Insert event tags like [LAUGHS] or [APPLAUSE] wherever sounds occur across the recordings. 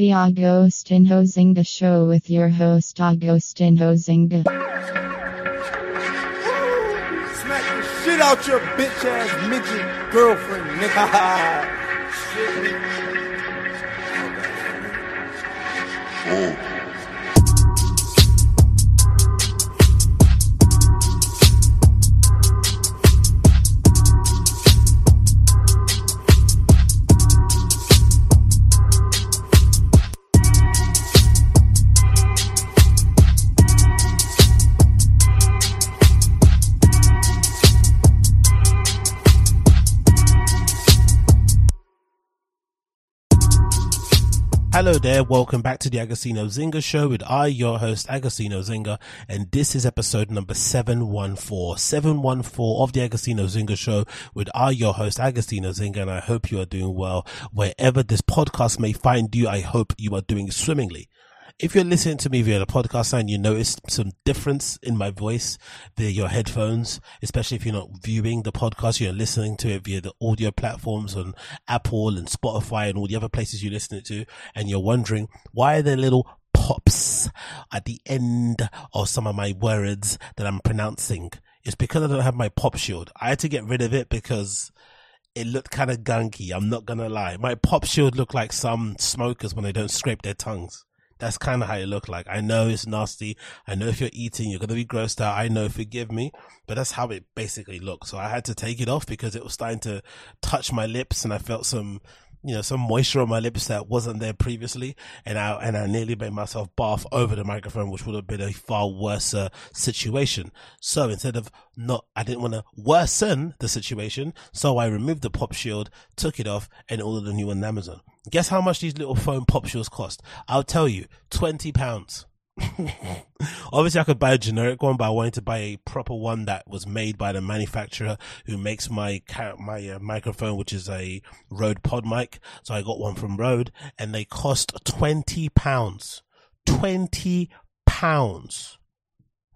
The Agostinho Zinga Show with your host Agostinho Zinga. Smack the shit out your bitch ass midget girlfriend, nigga. [LAUGHS] Hello there, welcome back to the Agostinho Zinga show with I, your host, Agostinho Zinga, and this is episode number 714. 714 of the Agostinho Zinga show with I, your host, Agostinho Zinga, and I hope you are doing well. Wherever this podcast may find you, I hope you are doing swimmingly. If you're listening to me via the podcast and you notice some difference in my voice via your headphones, especially if you're not viewing the podcast, you're listening to it via the audio platforms on Apple and Spotify and all the other places you listen to, and you're wondering why are there little pops at the end of some of my words that I'm pronouncing. It's because I don't have my pop shield. I had to get rid of it because it looked kind of gunky. I'm not gonna lie. My pop shield looked like some smokers when they don't scrape their tongues. That's kind of how it looked like. I know it's nasty. I know if you're eating, you're going to be grossed out. I know, forgive me, but that's how it basically looked. So I had to take it off because it was starting to touch my lips and I felt some, you know, some moisture on my lips that wasn't there previously. And I, and I nearly made myself bath over the microphone, which would have been a far worse uh, situation. So instead of not, I didn't want to worsen the situation. So I removed the pop shield, took it off and ordered a new one on Amazon. Guess how much these little foam pop shields cost? I'll tell you, twenty pounds. [LAUGHS] Obviously, I could buy a generic one, but I wanted to buy a proper one that was made by the manufacturer who makes my my uh, microphone, which is a Rode Pod mic. So I got one from Rode, and they cost twenty pounds. Twenty pounds.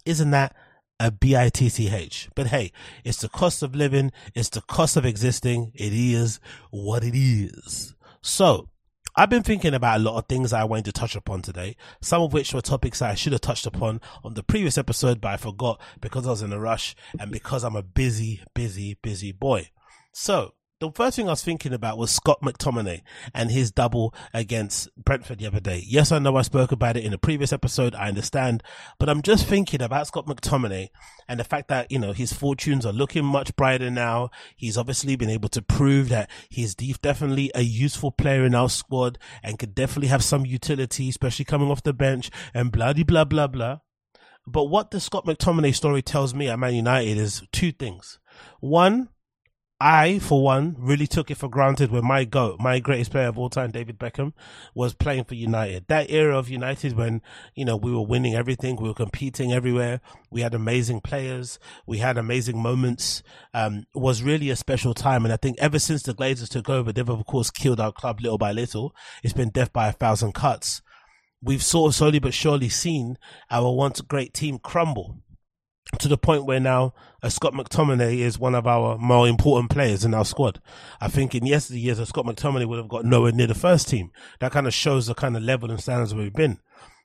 Isn't that a B-I-T-C-H. But hey, it's the cost of living. It's the cost of existing. It is what it is. So, I've been thinking about a lot of things I wanted to touch upon today, some of which were topics I should have touched upon on the previous episode, but I forgot because I was in a rush and because I'm a busy, busy, busy boy. So, the first thing I was thinking about was Scott McTominay and his double against Brentford the other day. Yes, I know I spoke about it in a previous episode. I understand, but I'm just thinking about Scott McTominay and the fact that, you know, his fortunes are looking much brighter now. He's obviously been able to prove that he's definitely a useful player in our squad and could definitely have some utility, especially coming off the bench and blah, blah, blah, blah. But what the Scott McTominay story tells me at Man United is two things. One, I, for one, really took it for granted when my GOAT, my greatest player of all time, David Beckham, was playing for United. That era of United when, you know, we were winning everything, we were competing everywhere, we had amazing players, we had amazing moments, um, was really a special time. And I think ever since the Glazers took over, they've of course killed our club little by little. It's been death by a thousand cuts. We've sort of slowly but surely seen our once great team crumble to the point where now uh, Scott McTominay is one of our more important players in our squad. I think in yesterday years, uh, Scott McTominay would have got nowhere near the first team. That kind of shows the kind of level and standards we've been.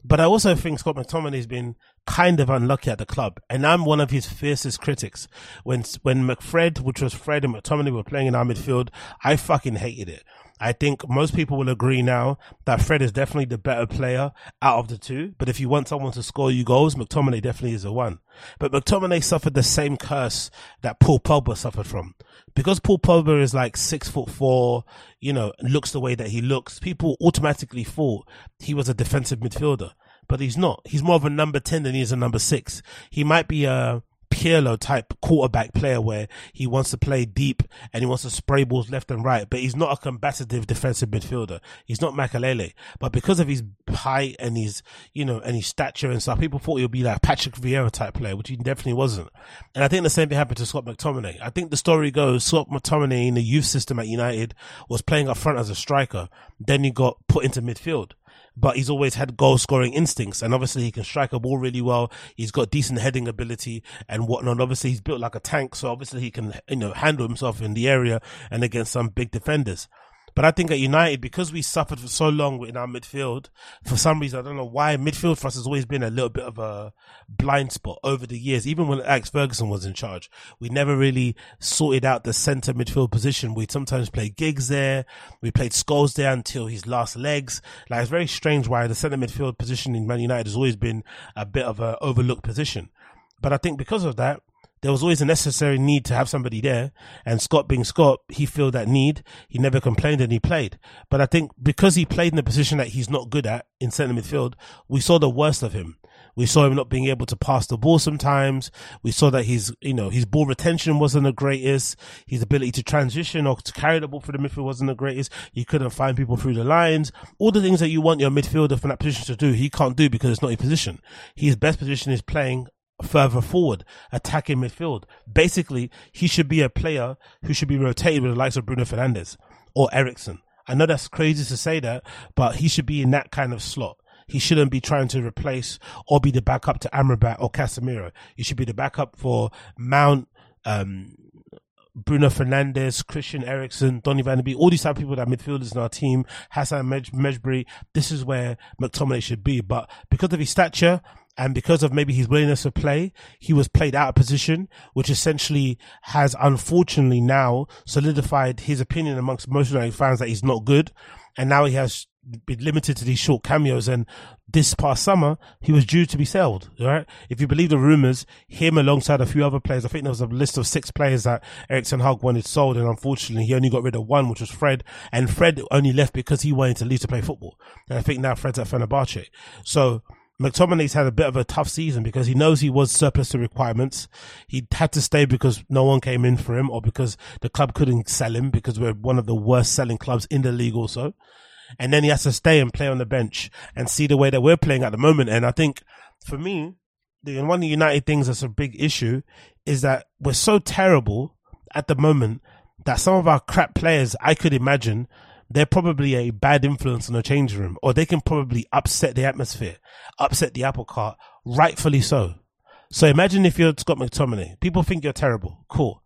But I also think Scott McTominay's been kind of unlucky at the club, and I'm one of his fiercest critics. When when McFred, which was Fred and McTominay, were playing in our midfield, I fucking hated it. I think most people will agree now that Fred is definitely the better player out of the two. But if you want someone to score you goals, McTominay definitely is the one. But McTominay suffered the same curse that Paul Pogba suffered from. Because Paul Pogba is like six foot four, you know, looks the way that he looks, people automatically thought he was a defensive midfielder. But he's not. He's more of a number 10 than he is a number six. He might be a, Pirlo type quarterback player where he wants to play deep and he wants to spray balls left and right, but he's not a combative defensive midfielder. He's not Makelele. But because of his height and his, you know, and his stature and stuff, people thought he would be like Patrick Vieira type player, which he definitely wasn't. And I think the same thing happened to Scott McTominay. I think the story goes Scott McTominay in the youth system at United was playing up front as a striker. Then he got put into midfield but he's always had goal scoring instincts and obviously he can strike a ball really well. He's got decent heading ability and whatnot. Obviously he's built like a tank. So obviously he can, you know, handle himself in the area and against some big defenders. But I think at United, because we suffered for so long in our midfield, for some reason, I don't know why, midfield for us has always been a little bit of a blind spot over the years. Even when Alex Ferguson was in charge, we never really sorted out the centre midfield position. We'd sometimes play Giggs there. We played Scholes there until his last legs. Like, it's very strange why the centre midfield position in Man United has always been a bit of an overlooked position. But I think because of that, there was always a necessary need to have somebody there. And Scott being Scott, he filled that need. He never complained and he played. But I think because he played in a position that he's not good at in centre midfield, we saw the worst of him. We saw him not being able to pass the ball sometimes. We saw that his, you know, his ball retention wasn't the greatest. His ability to transition or to carry the ball for the midfield wasn't the greatest. He couldn't find people through the lines. All the things that you want your midfielder from that position to do, he can't do because it's not his position. His best position is playing further forward, attacking midfield. Basically, he should be a player who should be rotated with the likes of Bruno Fernandes or Eriksen. I know that's crazy to say that, but he should be in that kind of slot. He shouldn't be trying to replace or be the backup to Amrabat or Casemiro. He should be the backup for Mount, um, Bruno Fernandes, Christian Eriksen, Donny van de Beek, all these type of people that midfielders in our team, Hassan Mejbri, this is where McTominay should be. But because of his stature and because of maybe his willingness to play, he was played out of position, which essentially has unfortunately now solidified his opinion amongst most United fans that he's not good. And now he has been limited to these short cameos. And this past summer, he was due to be sold, right? If you believe the rumors, him alongside a few other players, I think there was a list of six players that Erik ten Hag wanted sold. And unfortunately, he only got rid of one, which was Fred. And Fred only left because he wanted to leave to play football. And I think now Fred's at Fenerbahce. So, McTominay's had a bit of a tough season because he knows he was surplus to requirements. He had to stay because no one came in for him or because the club couldn't sell him because we're one of the worst selling clubs in the league also. And then he has to stay and play on the bench and see the way that we're playing at the moment. And I think for me, the one of the United things that's a big issue is that we're so terrible at the moment that some of our crap players, I could imagine, they're probably a bad influence in the changing room, or they can probably upset the atmosphere, upset the apple cart, rightfully so. So imagine if you're Scott McTominay. People think you're terrible. Cool.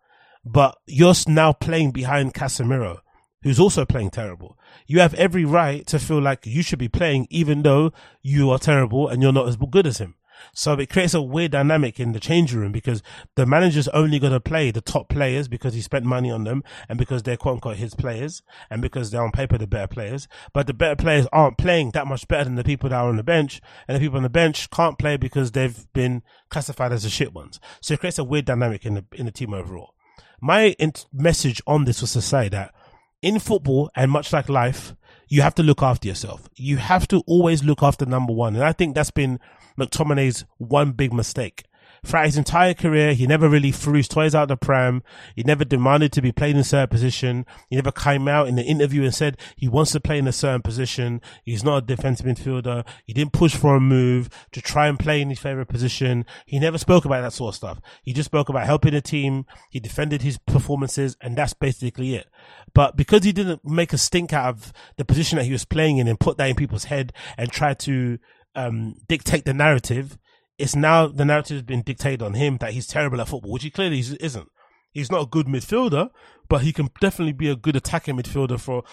But you're now playing behind Casemiro, who's also playing terrible. You have every right to feel like you should be playing even though you are terrible and you're not as good as him. So it creates a weird dynamic in the changing room because the manager's only going to play the top players because he spent money on them and because they're quote unquote his players and because they're on paper the better players. But the better players aren't playing that much better than the people that are on the bench and the people on the bench can't play because they've been classified as the shit ones. So it creates a weird dynamic in the, in the team overall. My message on this was to say that in football and much like life, you have to look after yourself. You have to always look after number one. And I think that's been McTominay's one big mistake. Throughout his entire career, he never really threw his toys out the pram. He never demanded to be played in a certain position. He never came out in the interview and said he wants to play in a certain position. He's not a defensive midfielder. He didn't push for a move to try and play in his favorite position. He never spoke about that sort of stuff. He just spoke about helping the team. He defended his performances and that's basically it. But because he didn't make a stink out of the position that he was playing in and put that in people's head and try to um, dictate the narrative, it's now the narrative has been dictated on him that he's terrible at football, which he clearly isn't. He's not a good midfielder, but he can definitely be a good attacking midfielder for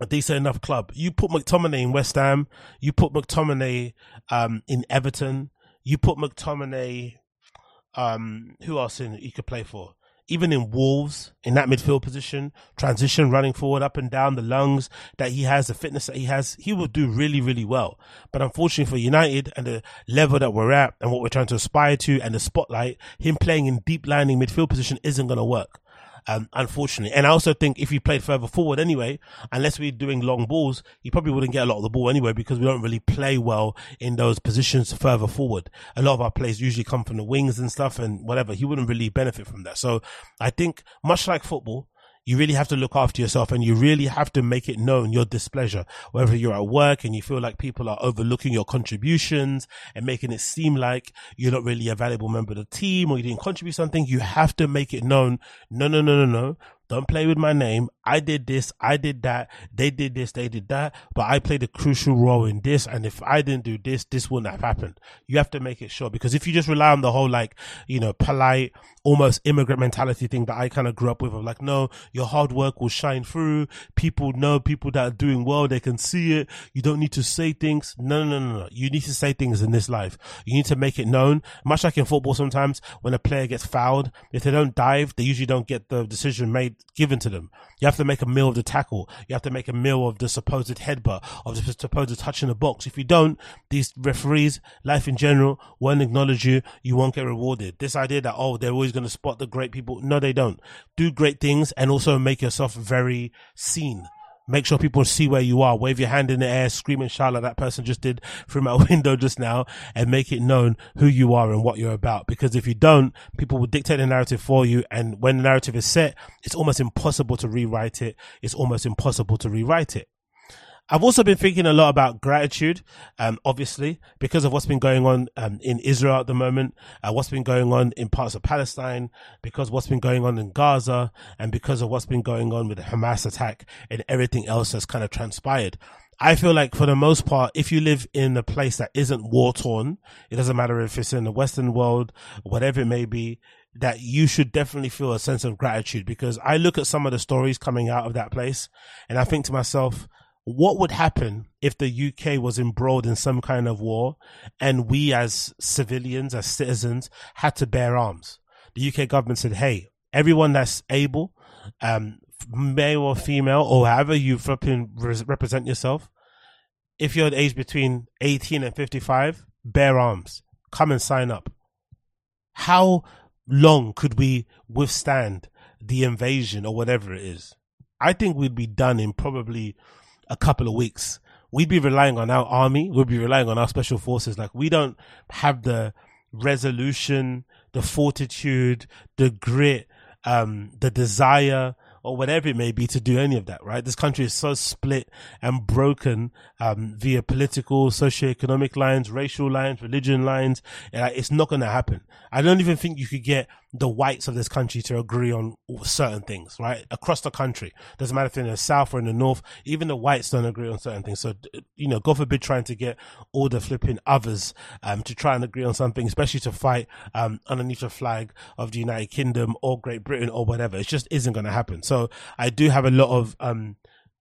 a decent enough club. You put McTominay in West Ham, you put McTominay um, in Everton, you put McTominay. Um, who else in he could play for? Even in Wolves, in that midfield position, transition, running forward, up and down, the lungs that he has, the fitness that he has, he will do really, really well. But unfortunately for United and the level that we're at and what we're trying to aspire to and the spotlight, him playing in deep lining midfield position isn't going to work um, unfortunately. And I also think if he played further forward anyway, unless we're doing long balls, he probably wouldn't get a lot of the ball anyway because we don't really play well in those positions further forward. A lot of our plays usually come from the wings and stuff and whatever. He wouldn't really benefit from that. So I think much like football, you really have to look after yourself and you really have to make it known your displeasure. Whether you're at work and you feel like people are overlooking your contributions and making it seem like you're not really a valuable member of the team or you didn't contribute something, you have to make it known. No, no, no, no, no. Don't play with my name. I did this. I did that. They did this. They did that. But I played a crucial role in this. And if I didn't do this, this wouldn't have happened. You have to make it sure because if you just rely on the whole, like, you know, polite almost immigrant mentality thing that I kind of grew up with of like, no, your hard work will shine through. People know people that are doing well. They can see it. You don't need to say things. No, no, no, no. You need to say things in this life. You need to make it known. Much like in football, sometimes when a player gets fouled, if they don't dive, they usually don't get the decision made given to them. You have to make a meal of the tackle. You have to make a meal of the supposed headbutt, of the supposed touch in the box. If you don't, these referees, life in general, won't acknowledge you. You won't get rewarded. This idea that, oh, they're always going to spot the great people. No, they don't. Do great things and also make yourself very seen. Make sure people see where you are. Wave your hand in the air, scream and shout like that person just did through my [LAUGHS] window just now and make it known who you are and what you're about. Because if you don't, people will dictate the narrative for you. And when the narrative is set, it's almost impossible to rewrite it. It's almost impossible to rewrite it. I've also been thinking a lot about gratitude, um, obviously, because of what's been going on um, in Israel at the moment, uh, what's been going on in parts of Palestine, because what's been going on in Gaza, and because of what's been going on with the Hamas attack and everything else that's kind of transpired. I feel like for the most part, if you live in a place that isn't war torn, it doesn't matter if it's in the Western world, whatever it may be, that you should definitely feel a sense of gratitude because I look at some of the stories coming out of that place and I think to myself, what would happen if the UK was embroiled in some kind of war and we as civilians, as citizens, had to bear arms? The UK government said, hey, everyone that's able, um, male or female, or however you represent yourself, if you're at age between 18 and 55, bear arms. Come and sign up. How long could we withstand the invasion or whatever it is? I think we'd be done in probably a couple of weeks. We'd be relying on our army. We'd be relying on our special forces. Like we don't have the resolution, the fortitude, the grit, um, the desire, or whatever it may be to do any of that, right? This country is so split and broken, um, via political, socio-economic lines, racial lines, religion lines. it's not going to happen. I don't even think you could get the whites of this country to agree on certain things, right? Across the country. Doesn't matter if they're in the south or in the north, even the whites don't agree on certain things. So, you know, God forbid trying to get all the flipping others, um, to try and agree on something, especially to fight, um, underneath the flag of the United Kingdom or Great Britain or whatever. It just isn't going to happen. So I do have a lot of, um,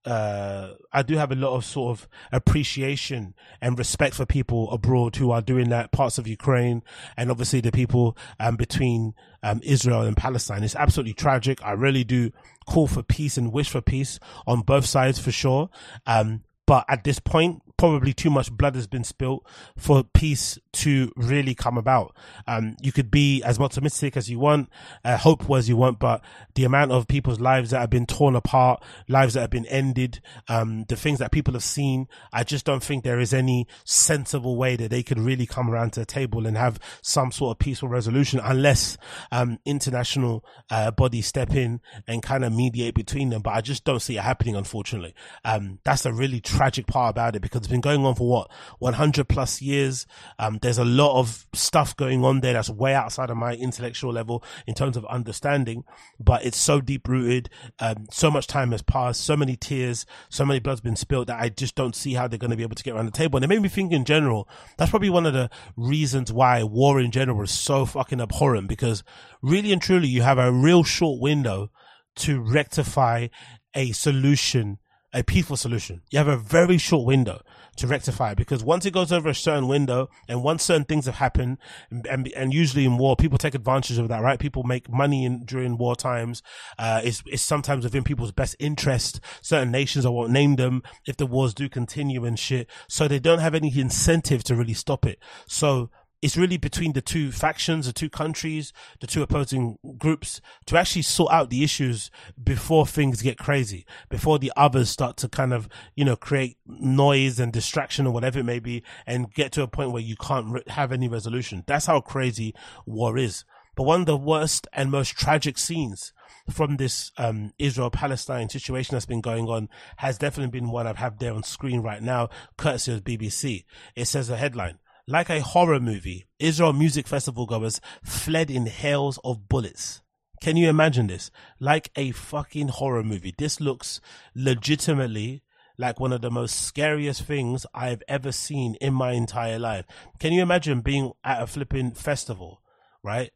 uh, I do have a lot of sort of appreciation and respect for people abroad who are doing that, parts of Ukraine, and obviously the people um, between um, Israel and Palestine. It's absolutely tragic. I really do call for peace and wish for peace on both sides for sure. Um, but at this point, probably too much blood has been spilt for peace to really come about. Um, you could be as optimistic as you want, uh, hopeful as you want, but the amount of people's lives that have been torn apart, lives that have been ended, um, the things that people have seen, I just don't think there is any sensible way that they could really come around to the table and have some sort of peaceful resolution unless, um, international, uh, bodies step in and kind of mediate between them. But I just don't see it happening, unfortunately. Um, that's the really tragic part about it because it's been going on for what 100 plus years. Um, there's a lot of stuff going on there that's way outside of my intellectual level in terms of understanding, but it's so deep rooted. Um, so much time has passed, so many tears, so many blood's been spilled that I just don't see how they're going to be able to get around the table. And it made me think in general, that's probably one of the reasons why war in general is so fucking abhorrent because really and truly you have a real short window to rectify a solution a peaceful solution. You have a very short window to rectify because once it goes over a certain window and once certain things have happened and, and, and usually in war, people take advantage of that, right? People make money in during war times. Uh, it's, it's sometimes within people's best interest. Certain nations, I won't name them if the wars do continue and shit. So they don't have any incentive to really stop it. So it's really between the two factions, the two countries, the two opposing groups to actually sort out the issues before things get crazy, before the others start to kind of, you know, create noise and distraction or whatever it may be and get to a point where you can't re- have any resolution. That's how crazy war is. But one of the worst and most tragic scenes from this um, Israel Palestine situation that's been going on has definitely been one I have there on screen right now, courtesy of BBC. It says a headline like a horror movie, Israel music festival goers fled in hails of bullets. Can you imagine this? Like a fucking horror movie. This looks legitimately like one of the most scariest things I've ever seen in my entire life. Can you imagine being at a flipping festival, right?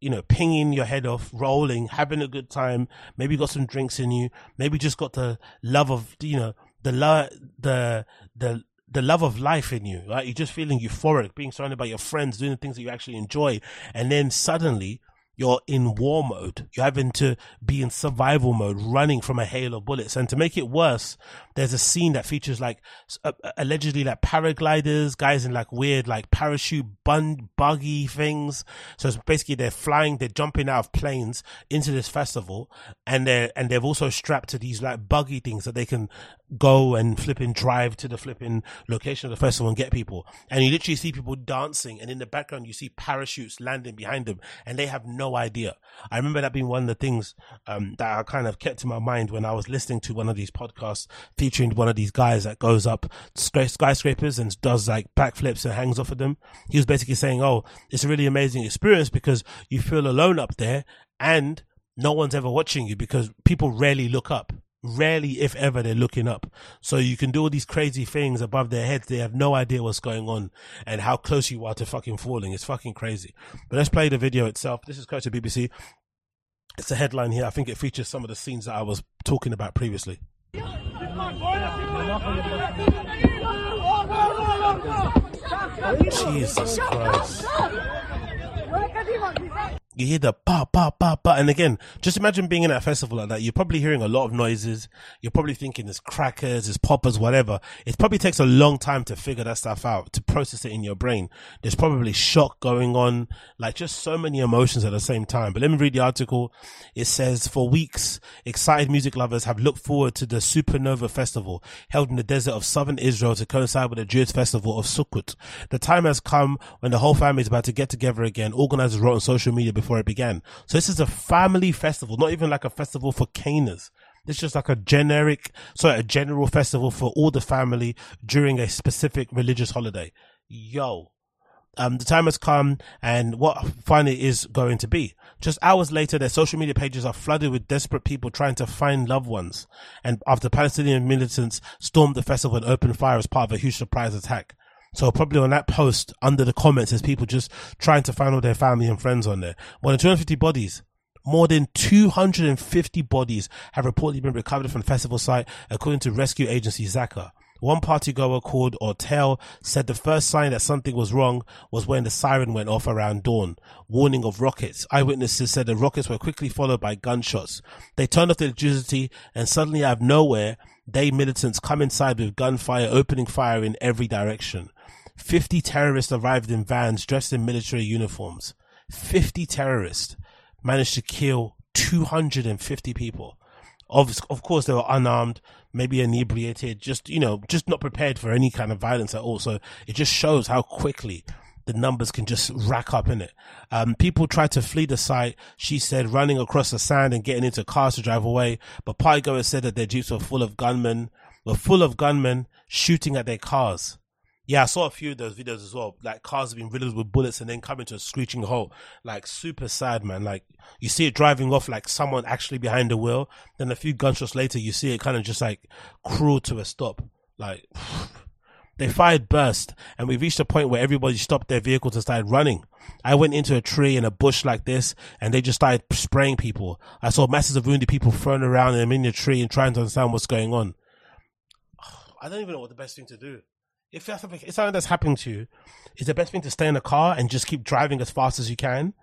you know, pinging your head off, rolling, having a good time. Maybe got some drinks in you. Maybe just got the love of, you know, the the, the, the love of life in you, right? You're just feeling euphoric, being surrounded by your friends, doing the things that you actually enjoy. And then suddenly you're in war mode. You're having to be in survival mode, running from a hail of bullets. And to make it worse, there's a scene that features like uh, allegedly like paragliders, guys in like weird like parachute bun buggy things. So it's basically they're flying, they're jumping out of planes into this festival, and they're and they've also strapped to these like buggy things that they can go and flipping drive to the flipping location of the festival and get people. And you literally see people dancing, and in the background you see parachutes landing behind them, and they have no idea. I remember that being one of the things um, that I kind of kept in my mind when I was listening to one of these podcasts featuring one of these guys that goes up skyscrapers and does like backflips and hangs off of them. He was basically saying, "Oh, it's a really amazing experience because you feel alone up there and." No one's ever watching you because people rarely look up rarely if ever they're looking up. So you can do all these crazy things above their heads. They have no idea what's going on and how close you are to fucking falling. It's fucking crazy. But let's play the video itself. This is coach of bbc it's a headline here. I think it features some of the scenes that i was talking about previously. Jesus christ you hear the pa pa pa pa, and again, just imagine being in a festival like that. You're probably hearing a lot of noises. You're probably thinking there's crackers, there's poppers, whatever. It probably takes a long time to figure that stuff out, to process it in your brain. There's probably shock going on, like just so many emotions at the same time. But let me read the article. It says, for weeks, excited music lovers have looked forward to the Supernova Festival held in the desert of southern Israel to coincide with the Jewish festival of Sukkot. The time has come when the whole family is about to get together again. Organizers wrote on social media before it began. So this is a family festival, not even like a festival for caners. It's just like a generic, sorry, a general festival for all the family during a specific religious holiday. Yo. Um, the time has come and what finally is going to be. Just hours later, their social media pages are flooded with desperate people trying to find loved ones. And after Palestinian militants stormed the festival and opened fire as part of a huge surprise attack. So probably on that post under the comments, there's people just trying to find all their family and friends on there. More than 250 bodies. More than 250 bodies have reportedly been recovered from the festival site, according to rescue agency Zaka. One party goer called Ortel said the first sign that something was wrong was when the siren went off around dawn, warning of rockets. Eyewitnesses said the rockets were quickly followed by gunshots. They turned off the electricity and suddenly out of nowhere, they militants come inside with gunfire, opening fire in every direction. 50 terrorists arrived in vans dressed in military uniforms. 50 terrorists managed to kill 250 people. Of, of course, they were unarmed, maybe inebriated, just, you know, just not prepared for any kind of violence at all. So it just shows how quickly the numbers can just rack up in it. Um, people tried to flee the site. She said running across the sand and getting into cars to drive away. But partygoers said that their jeeps were full of gunmen, were full of gunmen shooting at their cars. Yeah, I saw a few of those videos as well. Like cars been riddled with bullets and then coming to a screeching halt. Like super sad, man. Like you see it driving off like someone actually behind the wheel. Then a few gunshots later, you see it kind of just like cruel to a stop. Like [SIGHS] they fired burst and we reached a point where everybody stopped their vehicles and started running. I went into a tree in a bush like this and they just started spraying people. I saw masses of wounded people thrown around and in the tree and trying to understand what's going on. [SIGHS] I don't even know what the best thing to do if that's something, if something that's happening to you, is the best thing to stay in a car and just keep driving as fast as you can,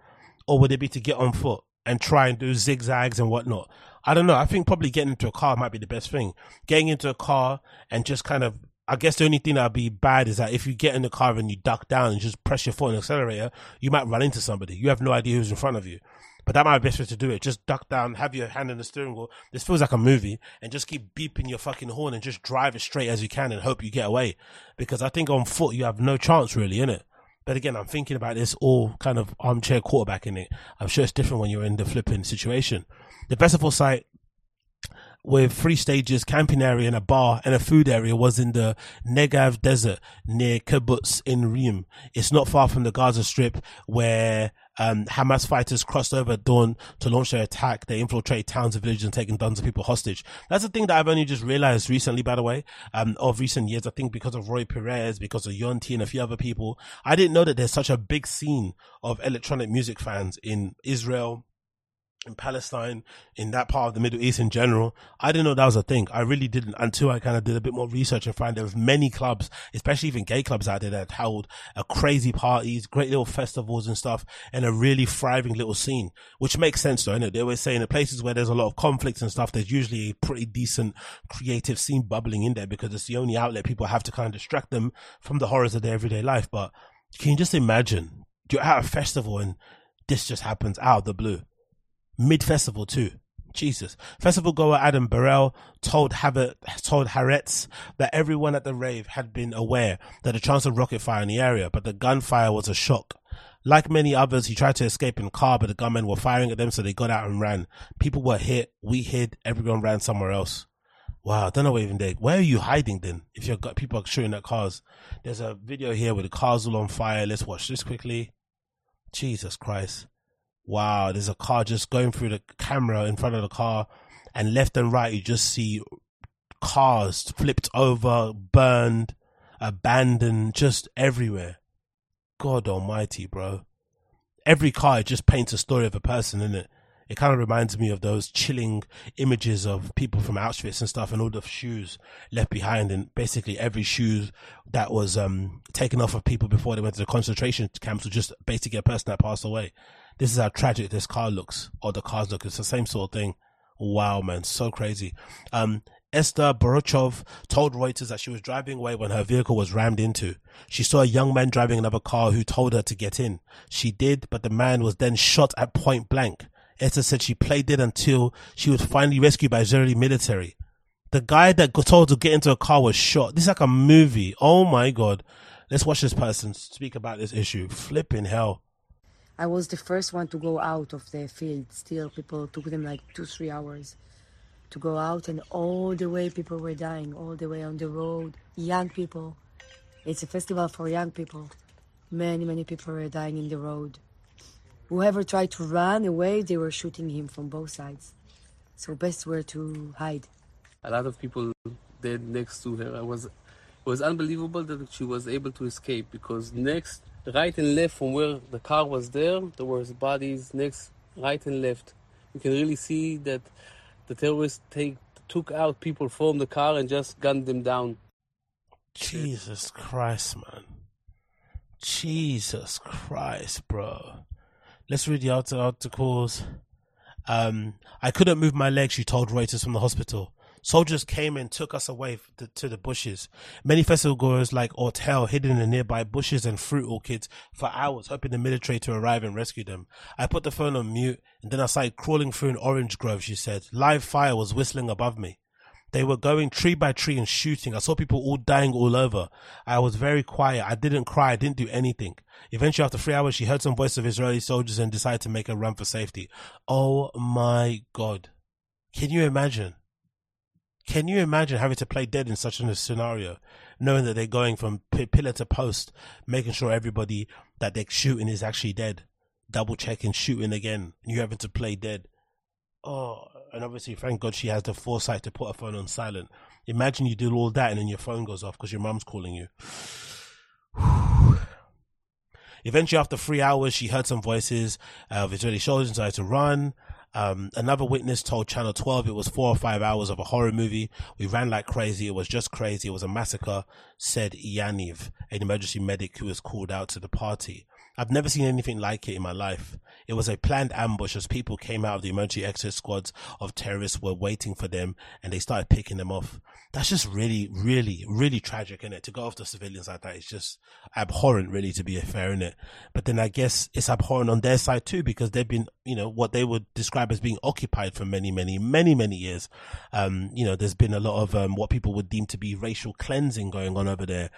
or would it be to get on foot and try and do zigzags and whatnot? I don't know. I think probably getting into a car might be the best thing. Getting into a car and just kind of, I guess the only thing that'd be bad is that if you get in the car and you duck down and just press your foot on the accelerator, you might run into somebody. You have no idea who's in front of you. But that might be best way to do it. Just duck down, have your hand in the steering wheel. This feels like a movie and just keep beeping your fucking horn and just drive as straight as you can and hope you get away. Because I think on foot you have no chance really, in it. But again, I'm thinking about this all kind of armchair quarterback in it. I'm sure it's different when you're in the flipping situation. The festival site with three stages, camping area and a bar and a food area was in the Negev desert near Kibbutz in Reem. It's not far from the Gaza Strip where Um, Hamas fighters crossed over at dawn to launch their attack. They infiltrated towns and villages and taken tons of people hostage. That's a thing that I've only just realized recently, by the way, um, of recent years. I think because of Roi Perez, because of Yonti and a few other people. I didn't know that there's such a big scene of electronic music fans in Israel, in Palestine, in that part of the Middle East in general. I didn't know that was a thing. I really didn't until I kind of did a bit more research and found there was many clubs, especially even gay clubs out there that held a crazy parties, great little festivals and stuff, and a really thriving little scene, which makes sense though, know They always say in the places where there's a lot of conflicts and stuff, there's usually a pretty decent creative scene bubbling in there because it's the only outlet people have to kind of distract them from the horrors of their everyday life. But can you just imagine you're at a festival and this just happens out of the blue? Mid festival too. Jesus. Festival goer Adam Burrell told Habit, told that everyone at the rave had been aware that the chance of rocket fire in the area, but the gunfire was a shock. Like many others, he tried to escape in a car, but the gunmen were firing at them, so they got out and ran. People were hit, we hid, everyone ran somewhere else. Wow, I don't know where even they. Where are you hiding then? If you've got people are shooting at cars, there's a video here with the cars all on fire. Let's watch this quickly. Jesus Christ wow, there's a car just going through the camera in front of the car, and left and right, you just see cars flipped over, burned, abandoned, just everywhere. God almighty, bro. Every car just paints a story of a person, in it? It kind of reminds me of those chilling images of people from Auschwitz and stuff and all the shoes left behind and basically every shoe that was um, taken off of people before they went to the concentration camps was just basically a person that passed away. This is how tragic this car looks, or the cars look. It's the same sort of thing. Wow, man, so crazy. Um, Esther Borochov told Reuters that she was driving away when her vehicle was rammed into. She saw a young man driving another car who told her to get in. She did, but the man was then shot at point blank. Esther said she played it until she was finally rescued by Israeli military. The guy that got told to get into a car was shot. This is like a movie. Oh my god. Let's watch this person speak about this issue. Flipping hell. I was the first one to go out of the field. Still, people took them like two, three hours to go out, and all the way people were dying, all the way on the road. Young people. It's a festival for young people. Many, many people were dying in the road. Whoever tried to run away, they were shooting him from both sides. So best were to hide. A lot of people dead next to her. I was, it was unbelievable that she was able to escape because next right and left from where the car was there, there was bodies next, right and left. You can really see that the terrorists take took out people from the car and just gunned them down. Jesus Christ, man. Jesus Christ, bro. Let's read the articles. Um, I couldn't move my legs, she told Reuters from the hospital. Soldiers came and took us away to, to the bushes. Many festival goers like Ortel hidden in the nearby bushes and fruit orchids for hours, hoping the military to arrive and rescue them. I put the phone on mute and then I started crawling through an orange grove, she said. Live fire was whistling above me. They were going tree by tree and shooting. I saw people all dying all over. I was very quiet. I didn't cry. I didn't do anything. Eventually, after three hours, she heard some voice of Israeli soldiers and decided to make a run for safety. Oh my God. Can you imagine? Can you imagine having to play dead in such a scenario, knowing that they're going from p- pillar to post, making sure everybody that they're shooting is actually dead, double checking, shooting again, and you having to play dead. Oh, and obviously, thank God she has the foresight to put her phone on silent. Imagine you do all that and then your phone goes off because your mum's calling you. [SIGHS] Eventually, after three hours, she heard some voices of Israeli soldiers and decided to run. Um, another witness told Channel 12 it was four or five hours of a horror movie. We ran like crazy. It was just crazy. It was a massacre, said Yaniv, an emergency medic who was called out to the party. I've never seen anything like it in my life. It was a planned ambush as people came out of the emergency exit squads of terrorists were waiting for them and they started picking them off. That's just really, really, really tragic, in it? To go after civilians like that is just abhorrent, really, to be fair, in it. But then I guess it's abhorrent on their side too because they've been, you know, what they would describe as being occupied for many, many, many, many years. Um, you know, there's been a lot of um, what people would deem to be racial cleansing going on over there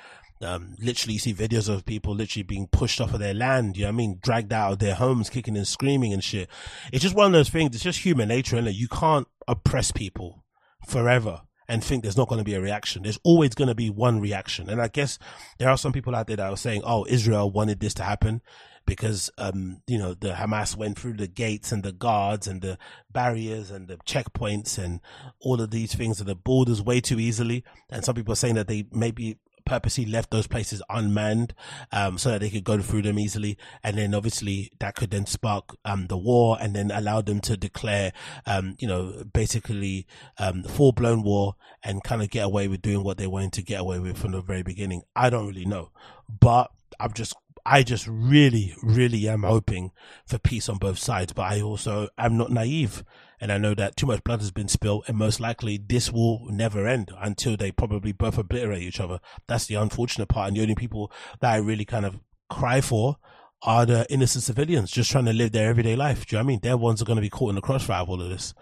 um, literally you see videos of people literally being pushed off of their land, you know what I mean? Dragged out of their homes, kicking and screaming and shit. It's just one of those things, it's just human nature, and you can't oppress people forever and think there's not going to be a reaction. There's always going to be one reaction. And I guess there are some people out there that are saying, oh, Israel wanted this to happen because um, you know the Hamas went through the gates and the guards and the barriers and the checkpoints and all of these things and the borders way too easily. And some people are saying that they maybe purposely left those places unmanned um, so that they could go through them easily. And then obviously that could then spark um, the war and then allow them to declare, um, you know, basically um, full blown war and kind of get away with doing what they wanted to get away with from the very beginning. I don't really know, but I'm just I just really, really am hoping for peace on both sides, but I also am not naive. And I know that too much blood has been spilled and most likely this will never end until they probably both obliterate each other. That's the unfortunate part. And the only people that I really kind of cry for are the innocent civilians just trying to live their everyday life. Do you know what I mean? They're ones are going to be caught in the crossfire of all of this.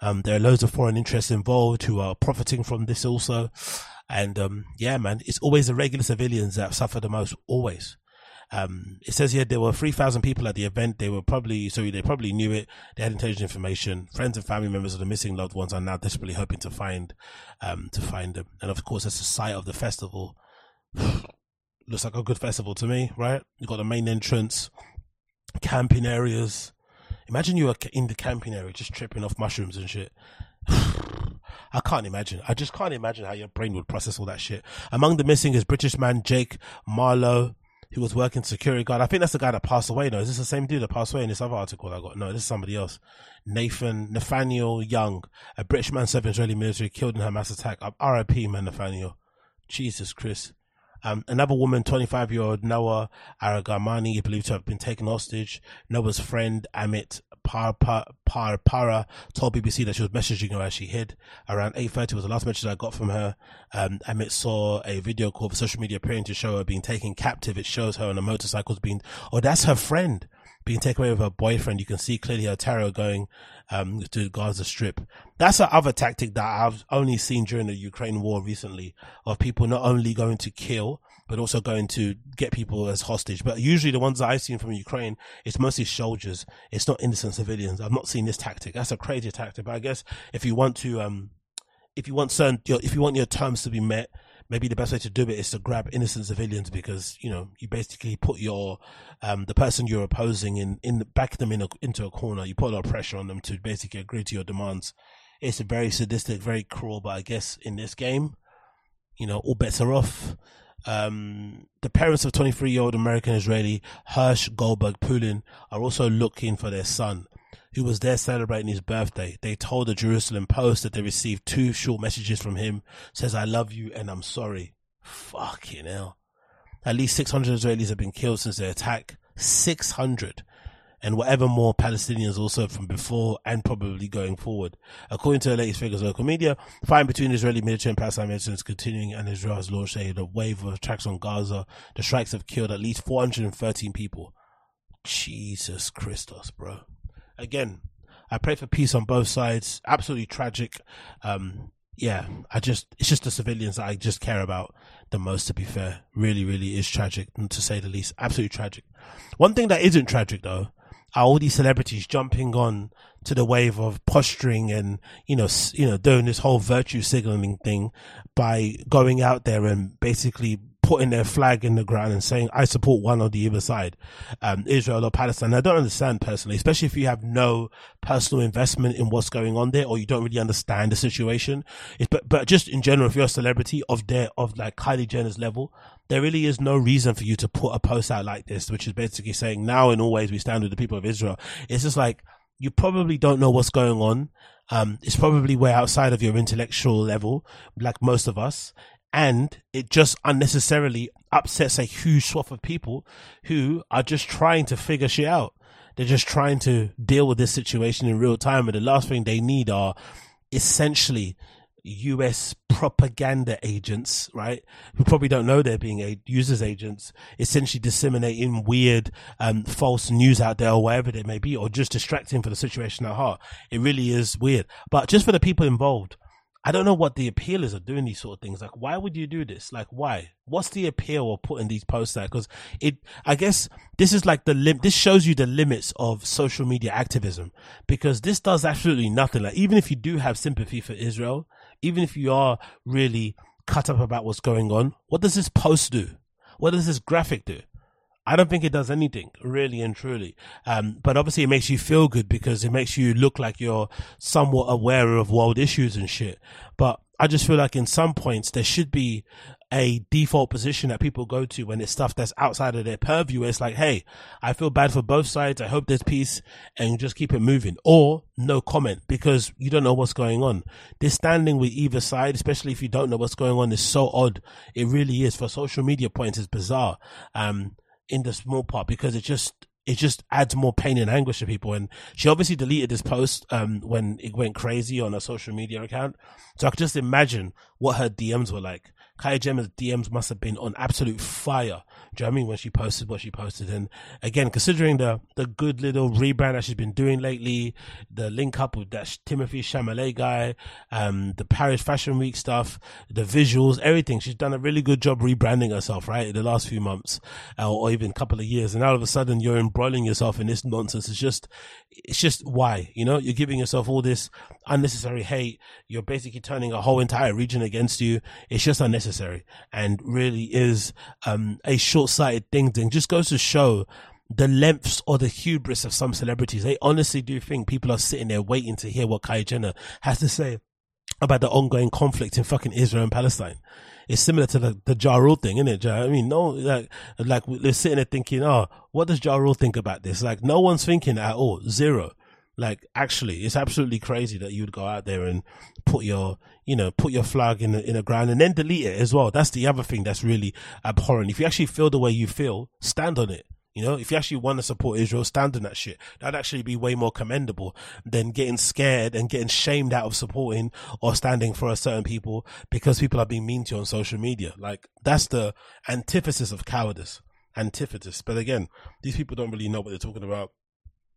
Um, there are loads of foreign interests involved who are profiting from this also. And, um, yeah, man, it's always the regular civilians that suffer the most, always. Um, it says here there were 3,000 people at the event. They were probably, so they probably knew it. They had intelligent information. Friends and family members of the missing loved ones are now desperately hoping to find, um, to find them. And of course, that's the site of the festival. [SIGHS] Looks like a good festival to me, right? You've got the main entrance, camping areas. Imagine you were in the camping area just tripping off mushrooms and shit. [SIGHS] I can't imagine. I just can't imagine how your brain would process all that shit. Among the missing is British man Jake Marlowe, who was working security guard. I think that's the guy that passed away. No, is this the same dude that passed away in this other article I got? No, this is somebody else. Nathan Nathaniel Young, a British man serving Israeli military, killed in Hamas attack. R.I.P. Man Nathaniel. Jesus Christ. Um, another woman, 25 year old Noa Aragamani, believed to have been taken hostage. Noa's friend, Amit Par, Par, Par, Para, told BBC that she was messaging her as she hid. Around 8.30 was the last message I got from her. Um, saw a video call for social media appearing to show her being taken captive. It shows her on a motorcycle being, oh, that's her friend being taken away with her boyfriend. You can see clearly her tarot going um, to Gaza Strip. That's the other tactic that I've only seen during the Ukraine war recently of people not only going to kill, but also going to get people as hostage. But usually the ones I've seen from Ukraine, it's mostly soldiers. It's not innocent civilians. I've not seen this tactic. That's a crazy tactic. But I guess if you want to, um, if you want certain, if you want your terms to be met, maybe the best way to do it is to grab innocent civilians because you know you basically put your um the person you're opposing in in back them in a, into a corner. You put a lot of pressure on them to basically agree to your demands. It's very sadistic, very cruel, but I guess in this game, you know, all bets are off. Um, the parents of 23 year old American Israeli Hersh Goldberg Polin are also looking for their son who was there celebrating his birthday. They told the Jerusalem Post that they received two short messages from him, says, I love you and I'm sorry. Fucking hell. At least 600 Israelis have been killed since the attack. 600 and whatever more Palestinians also from before and probably going forward. According to the latest figures of local media, fighting between Israeli military and Palestinian militants is continuing and Israel has launched a wave of attacks on Gaza. The strikes have killed at least 413 people. Jesus Christos, bro again, I pray for peace on both sides. Absolutely tragic. Um, yeah, I just, it's just the civilians that I just care about the most, to be fair. Really, really is tragic, to say the least. Absolutely tragic. One thing that isn't tragic though, are all these celebrities jumping on to the wave of posturing and, you know, you know, doing this whole virtue signaling thing by going out there and basically putting their flag in the ground and saying, I support one or the other side, um, Israel or Palestine. I don't understand personally, especially if you have no personal investment in what's going on there or you don't really understand the situation. It's, but, but just in general, if you're a celebrity of their, of like Kylie Jenner's level, there really is no reason for you to put a post out like this, which is basically saying now in all ways we stand with the people of Israel. It's just like, you probably don't know what's going on. Um, it's probably way outside of your intellectual level, like most of us and it just unnecessarily upsets a huge swath of people who are just trying to figure shit out. They're just trying to deal with this situation in real time, and the last thing they need are essentially US propaganda agents, right? Who probably don't know they're being a- users agents, essentially disseminating weird, um, false news out there or wherever they may be, or just distracting for the situation at heart. It really is weird. But just for the people involved, I don't know what the appeal is of doing these sort of things. Like, why would you do this? Like, why? What's the appeal of putting these posts out? Because it, I guess this is like the lim, this shows you the limits of social media activism because this does absolutely nothing. Like, even if you do have sympathy for Israel, even if you are really cut up about what's going on, what does this post do? What does this graphic do? I don't think it does anything really and truly. Um, but obviously it makes you feel good because it makes you look like you're somewhat aware of world issues and shit. But I just feel like in some points there should be a default position that people go to when it's stuff that's outside of their purview. It's like, hey, I feel bad for both sides. I hope there's peace and just keep it moving or no comment because you don't know what's going on. This standing with either side, especially if you don't know what's going on, is so odd. It really is for social media points. It's bizarre. Um, in the small part because it just it just adds more pain and anguish to people. And she obviously deleted this post um, when it went crazy on her social media account. So I could just imagine what her DMs were like. Jenner's DMs must have been on absolute fire. You know what I mean? When she posted what she posted. And again, considering the, the good little rebrand that she's been doing lately, the link up with that Timothée Chalamet guy, um, the Paris Fashion Week stuff, the visuals, everything. She's done a really good job rebranding herself, right? In the last few months, uh, or even a couple of years. And all of a sudden you're embroiling yourself in this nonsense. It's just, it's just why, you know, you're giving yourself all this unnecessary hate. You're basically turning a whole entire region against you. It's just unnecessary and really is, um, a short-sighted thing thing. Just goes to show the lengths or the hubris of some celebrities. They honestly do think people are sitting there waiting to hear what Kylie Jenner has to say about the ongoing conflict in fucking Israel and Palestine. It's similar to the, the Ja Rule thing, isn't it? I mean, no, like, like they're sitting there thinking, oh, what does Ja Rule think about this? Like, no one's thinking at all. Zero. Like, actually, it's absolutely crazy that you would go out there and put your, you know, put your flag in the, in the ground and then delete it as well. That's the other thing that's really abhorrent. If you actually feel the way you feel, stand on it. You know, if you actually want to support Israel, stand on that shit. That'd actually be way more commendable than getting scared and getting shamed out of supporting or standing for a certain people because people are being mean to you on social media. Like, that's the antithesis of cowardice. Antithesis. But again, these people don't really know what they're talking about.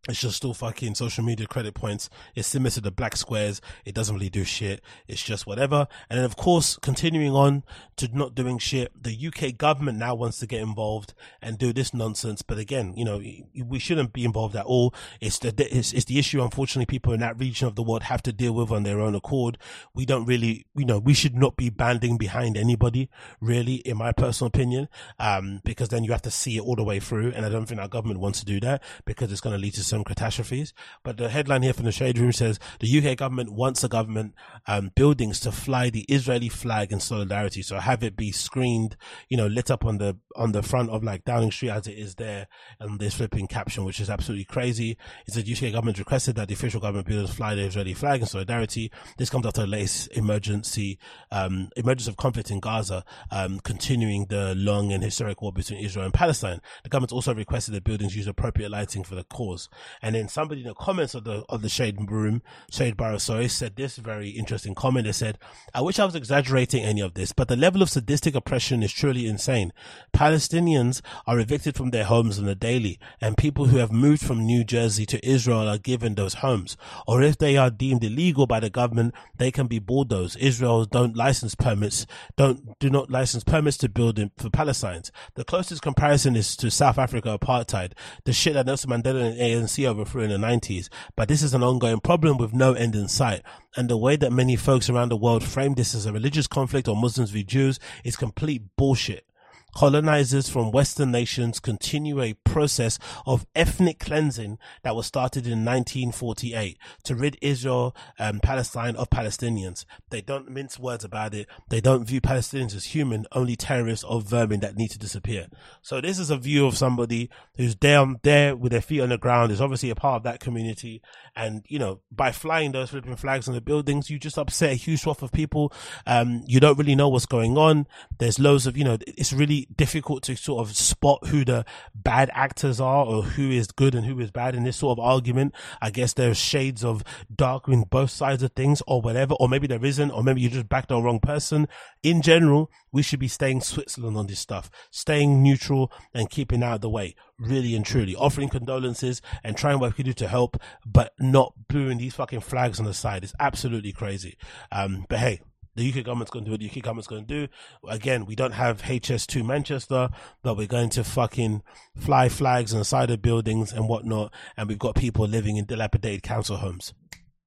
It's just still fucking social media credit points. It's similar to the black squares. It doesn't really do shit. It's just whatever. And then of course, continuing on to not doing shit, the UK government now wants to get involved and do this nonsense. But again, you know, we shouldn't be involved at all. It's the, it's, it's the issue, unfortunately, people in that region of the world have to deal with on their own accord. We don't really, you know, we should not be banding behind anybody, really, in my personal opinion. Um, because then you have to see it all the way through. And I don't think our government wants to do that because it's going to lead to some catastrophes. But the headline here from the Shade Room says the UK government wants the government um, buildings to fly the Israeli flag in solidarity. So have it be screened, you know, lit up on the on the front of like Downing Street as it is there, and this flipping caption, which is absolutely crazy. It said UK government requested that the official government buildings fly the Israeli flag in solidarity. This comes after the latest emergency um, emergence of conflict in Gaza, um, continuing the long and historic war between Israel and Palestine. The government also requested the buildings use appropriate lighting for the cause. And then somebody in the comments of the of the shade room, shade bar, sorry, said this very interesting comment. They said, "I wish I was exaggerating any of this, but the level of sadistic oppression is truly insane. Palestinians are evicted from their homes on the daily, and people who have moved from New Jersey to Israel are given those homes. Or if they are deemed illegal by the government, they can be bulldozed. Israel don't license permits, don't do not license permits to build in, for Palestinians. The closest comparison is to South Africa apartheid. The shit that Nelson Mandela and ANC overthrew in the 90s, but this is an ongoing problem with no end in sight. And the way that many folks around the world frame this as a religious conflict or Muslims v Jews is complete bullshit colonizers from Western nations continue a process of ethnic cleansing that was started in 1948 to rid Israel and Palestine of Palestinians. They don't mince words about it. They don't view Palestinians as human, only terrorists or vermin that need to disappear. So this is a view of somebody who's down there with their feet on the ground, is obviously a part of that community. And, you know, by flying those flipping flags on the buildings, you just upset a huge swath of people. Um, you don't really know what's going on. There's loads of, you know, it's really difficult to sort of spot who the bad actors are or who is good and who is bad in this sort of argument. I guess there's shades of dark in both sides of things or whatever, or maybe there isn't, or maybe you just backed the wrong person. In general, we should be staying Switzerland on this stuff, staying neutral and keeping out of the way, really and truly, offering condolences and trying what we can do to help, but not booing these fucking flags on the side. It's absolutely crazy. Um, but hey, the UK government's going to do what the UK government's going to do. Again, we don't have HS2 Manchester, but we're going to fucking fly flags on the side of buildings and whatnot. And we've got people living in dilapidated council homes.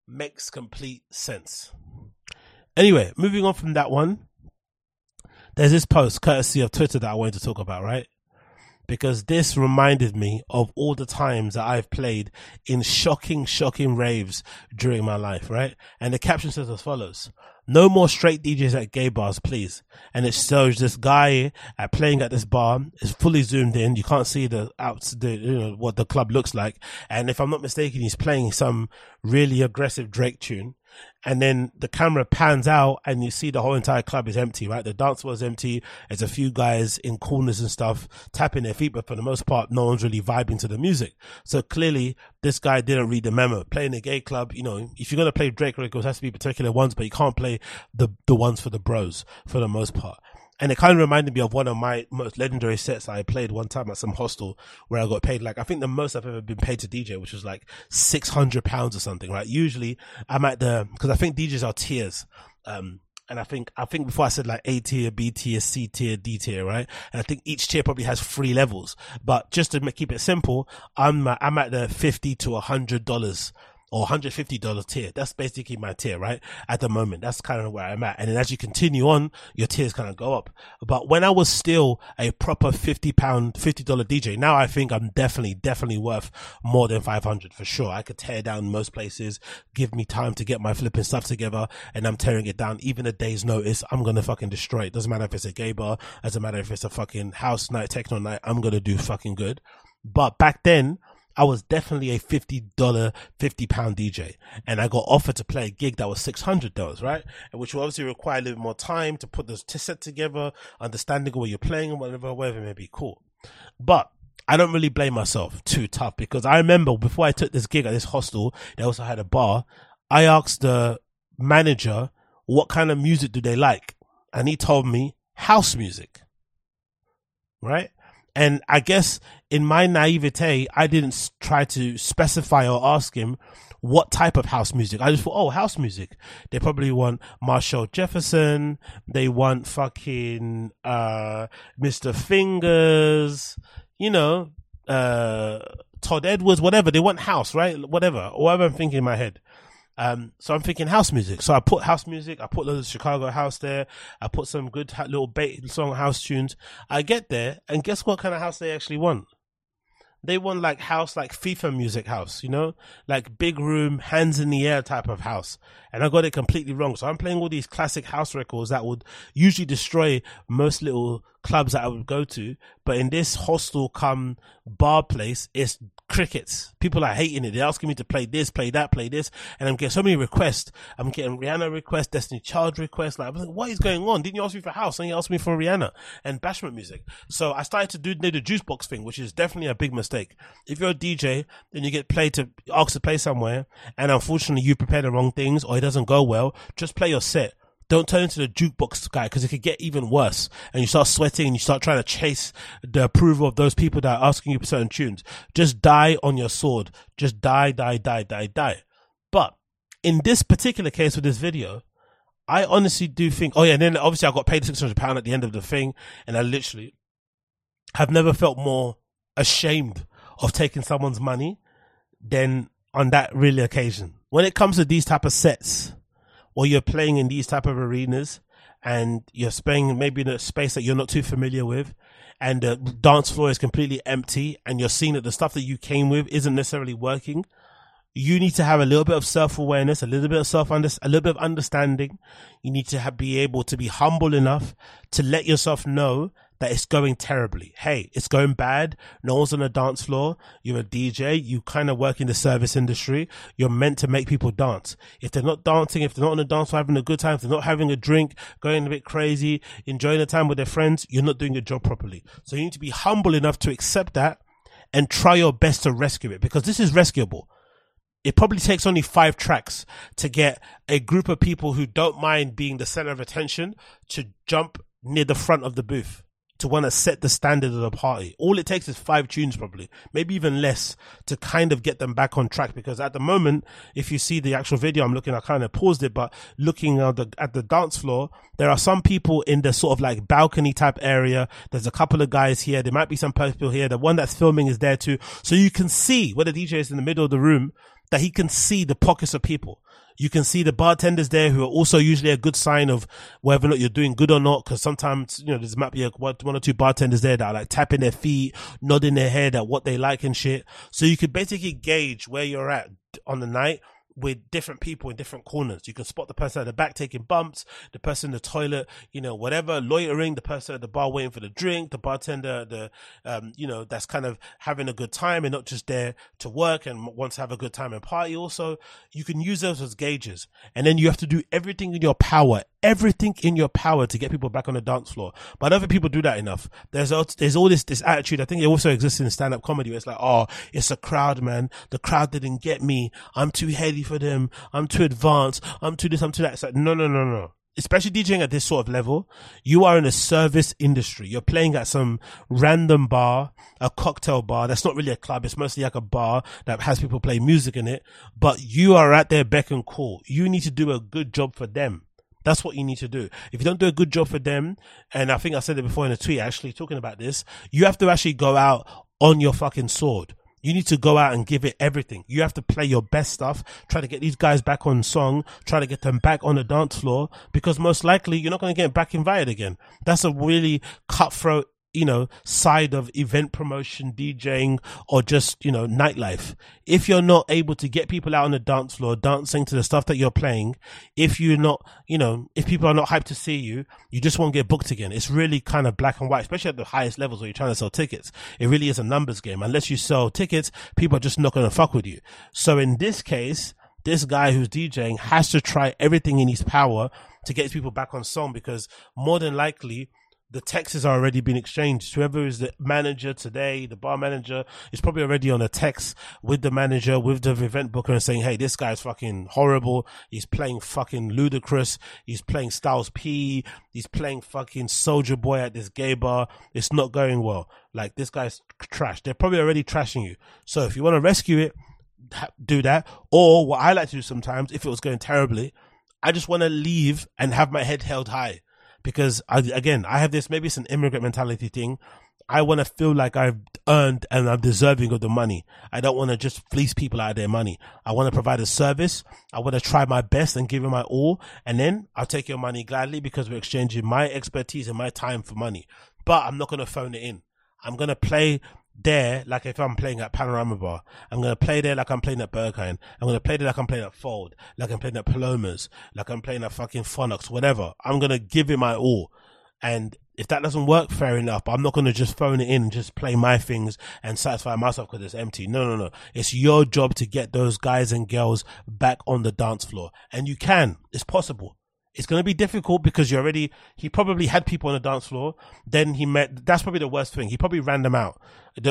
Makes complete sense. Anyway, moving on from that one, there's this post courtesy of Twitter that I wanted to talk about, right? because this reminded me of all the times that I've played in shocking, shocking raves during my life, right? And the caption says as follows. No more straight DJs at gay bars, please. And it shows this guy at playing at this bar is fully zoomed in. You can't see the out, the, you know, what the club looks like. And if I'm not mistaken, he's playing some really aggressive Drake tune and then the camera pans out and you see the whole entire club is empty, right? The dance floor is empty. There's a few guys in corners and stuff tapping their feet, but for the most part, no one's really vibing to the music. So clearly, this guy didn't read the memo. Playing a gay club, you know, if you're gonna play Drake records, it has to be particular ones, but you can't play the the ones for the bros for the most part and it kind of reminded me of one of my most legendary sets I played one time at some hostel where I got paid like I think the most I've ever been paid to DJ, which was like six hundred pounds or something. Right? Usually I'm at the because I think DJs are tiers. Um, and I think I think before I said like A tier, B tier, C tier, D tier, right? And I think each tier probably has three levels. But just to keep it simple, I'm I'm at the fifty to a hundred dollars or $150 tier. That's basically my tier, right? At the moment. That's kind of where I'm at. And then as you continue on, your tiers kind of go up. But when I was still a proper 50 pound, $50 DJ, now I think I'm definitely, definitely worth more than 500 for sure. I could tear down most places, give me time to get my flipping stuff together and I'm tearing it down. Even a day's notice, I'm going to fucking destroy it. Doesn't matter if it's a gay bar, doesn't matter if it's a fucking house night, techno night, I'm going to do fucking good. But back then, I was definitely a $50, 50 pound DJ. And I got offered to play a gig that was $600, right? Which will obviously require a little more time to put the set together, understanding what you're playing and whatever, whatever may be cool. But I don't really blame myself too tough because I remember before I took this gig at this hostel, they also had a bar. I asked the manager, what kind of music do they like? And he told me house music. Right? And I guess in my naivete, I didn't try to specify or ask him what type of house music. I just thought, oh, house music. They probably want Marshall Jefferson. They want fucking, uh, Mr. Fingers, you know, uh, Todd Edwards, whatever. They want house, right? Whatever. Whatever I'm thinking in my head. Um, so I'm thinking house music. So I put house music. I put the Chicago house there. I put some good little bait song house tunes. I get there and guess what kind of house they actually want? They want like house, like FIFA music house, you know, like big room, hands in the air type of house. And I got it completely wrong. So I'm playing all these classic house records that would usually destroy most little clubs that I would go to. But in this hostel come bar place, it's crickets. People are hating it. They're asking me to play this, play that, play this. And I'm getting so many requests. I'm getting Rihanna requests, Destiny Child requests. Like, what is going on? Didn't you ask me for house? And you asked me for Rihanna and bashment music. So I started to do the juice box thing, which is definitely a big mistake. If you're a DJ, then you get played to ask to play somewhere and unfortunately you prepare the wrong things or it doesn't go well, just play your set don't turn into the jukebox guy because it could get even worse. And you start sweating and you start trying to chase the approval of those people that are asking you for certain tunes. Just die on your sword. Just die, die, die, die, die. But in this particular case with this video, I honestly do think, oh yeah, and then obviously I got paid £600 at the end of the thing. And I literally have never felt more ashamed of taking someone's money than on that really occasion. When it comes to these type of sets, or you're playing in these type of arenas and you're playing maybe in a space that you're not too familiar with and the dance floor is completely empty and you're seeing that the stuff that you came with isn't necessarily working you need to have a little bit of self-awareness a little bit of self a little bit of understanding. You need to have, be able to be humble enough to let yourself know that it's going terribly. Hey, it's going bad. No one's on the dance floor. You're a DJ. You kind of work in the service industry. You're meant to make people dance. If they're not dancing, if they're not on the dance floor having a good time, if they're not having a drink, going a bit crazy, enjoying the time with their friends, you're not doing your job properly. So you need to be humble enough to accept that and try your best to rescue it because this is rescuable it probably takes only five tracks to get a group of people who don't mind being the center of attention to jump near the front of the booth to want to set the standard of the party. All it takes is five tunes, probably, maybe even less, to kind of get them back on track. Because at the moment, if you see the actual video I'm looking, I kind of paused it, but looking at the at the dance floor, there are some people in the sort of like balcony type area. There's a couple of guys here. There might be some people here. The one that's filming is there too, so you can see where the DJ is in the middle of the room that he can see the pockets of people You can see the bartenders there who are also usually a good sign of whether or not you're doing good or not. Cause sometimes, you know, there's might be a, one or two bartenders there that are like tapping their feet, nodding their head at what they like and shit. So you could basically gauge where you're at on the night with different people in different corners. You can spot the person at the back taking bumps, the person in the toilet, you know, whatever, loitering, the person at the bar waiting for the drink, the bartender, the, um, you know, that's kind of having a good time and not just there to work and wants to have a good time and party also. You can use those as gauges. And then you have to do everything in your power, everything in your power to get people back on the dance floor. But I don't think people do that enough. There's all, there's all this, this attitude. I think it also exists in stand up comedy where it's like, oh, it's a crowd, man. The crowd didn't get me. I'm too heady for them. I'm too advanced. I'm too this, I'm too that. It's like, no, no, no, no. Especially DJing at this sort of level, you are in a service industry. You're playing at some random bar, a cocktail bar. That's not really a club. It's mostly like a bar that has people play music in it, but you are at their beck and call. You need to do a good job for them. That's what you need to do. If you don't do a good job for them, and I think I said it before in a tweet actually talking about this, you have to actually go out on your fucking sword. You need to go out and give it everything. You have to play your best stuff, try to get these guys back on song, try to get them back on the dance floor, because most likely you're not going to get back invited again. That's a really cutthroat you know, side of event promotion, DJing, or just, you know, nightlife. If you're not able to get people out on the dance floor, dancing to the stuff that you're playing, if you're not, you know, if people are not hyped to see you, you just won't get booked again. It's really kind of black and white, especially at the highest levels where you're trying to sell tickets. It really is a numbers game. Unless you sell tickets, people are just not going to fuck with you. So in this case, this guy who's DJing has to try everything in his power to get people back on song because more than likely the texts are already been exchanged. Whoever is the manager today, the bar manager, is probably already on a text with the manager, with the event booker and saying, Hey, this guy's fucking horrible. He's playing fucking ludicrous. He's playing Styles P. He's playing fucking Soldier Boy at this gay bar. It's not going well. Like this guy's trash. They're probably already trashing you. So if you want to rescue it, do that. Or what I like to do sometimes, if it was going terribly, I just want to leave and have my head held high because I, again, I have this, maybe it's an immigrant mentality thing. I want to feel like I've earned and I'm deserving of the money. I don't want to just fleece people out of their money. I want to provide a service. I want to try my best and give it my all. And then I'll take your money gladly because we're exchanging my expertise and my time for money. But I'm not going to phone it in. I'm going to play there like if I'm playing at Panorama Bar. I'm to play there like I'm playing at Berghain. I'm to play there like I'm playing at Fold, like I'm playing at Palomas, like I'm playing at fucking Phonox, whatever. I'm to give it my all. And if that doesn't work, fair enough. But I'm not to just phone it in and just play my things and satisfy myself because it's empty. No, no, no. It's your job to get those guys and girls back on the dance floor. And you can. It's possible. It's going to be difficult because you already, he probably had people on the dance floor. Then he met, that's probably the worst thing. He probably ran them out.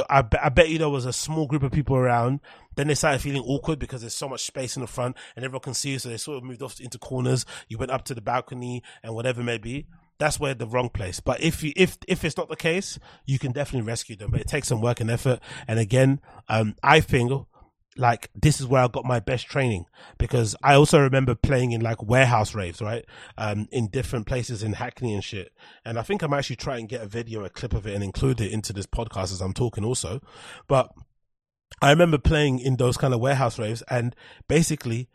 I, I bet you there was a small group of people around. Then they started feeling awkward because there's so much space in the front and everyone can see you. So they sort of moved off into corners. You went up to the balcony and whatever may be. That's where the wrong place. But if you, if, if it's not the case, you can definitely rescue them, but it takes some work and effort. And again, um, I think like this is where I got my best training because I also remember playing in like warehouse raves, right? Um, in different places in Hackney and shit. And I think I'm actually trying to get a video, a clip of it and include it into this podcast as I'm talking also. But I remember playing in those kind of warehouse raves and basically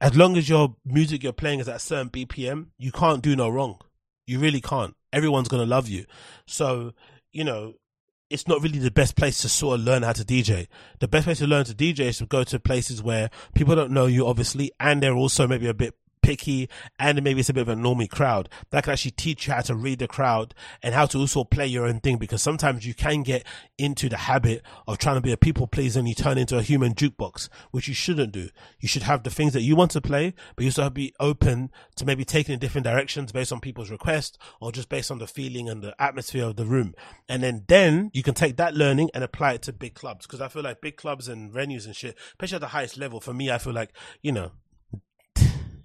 as long as your music you're playing is at a certain BPM, you can't do no wrong. You really can't. Everyone's to love you. So, you know, it's not really the best place to sort of learn how to DJ. The best place to learn to DJ is to go to places where people don't know you, obviously, and they're also maybe a bit picky and maybe it's a bit of a normie crowd that can actually teach you how to read the crowd and how to also play your own thing because sometimes you can get into the habit of trying to be a people pleaser and you turn into a human jukebox, which you shouldn't do. You should have the things that you want to play, but you also be open to maybe taking in different directions based on people's requests or just based on the feeling and the atmosphere of the room. And then, then you can take that learning and apply it to big clubs because I feel like big clubs and venues and shit, especially at the highest level, for me, I feel like, you know,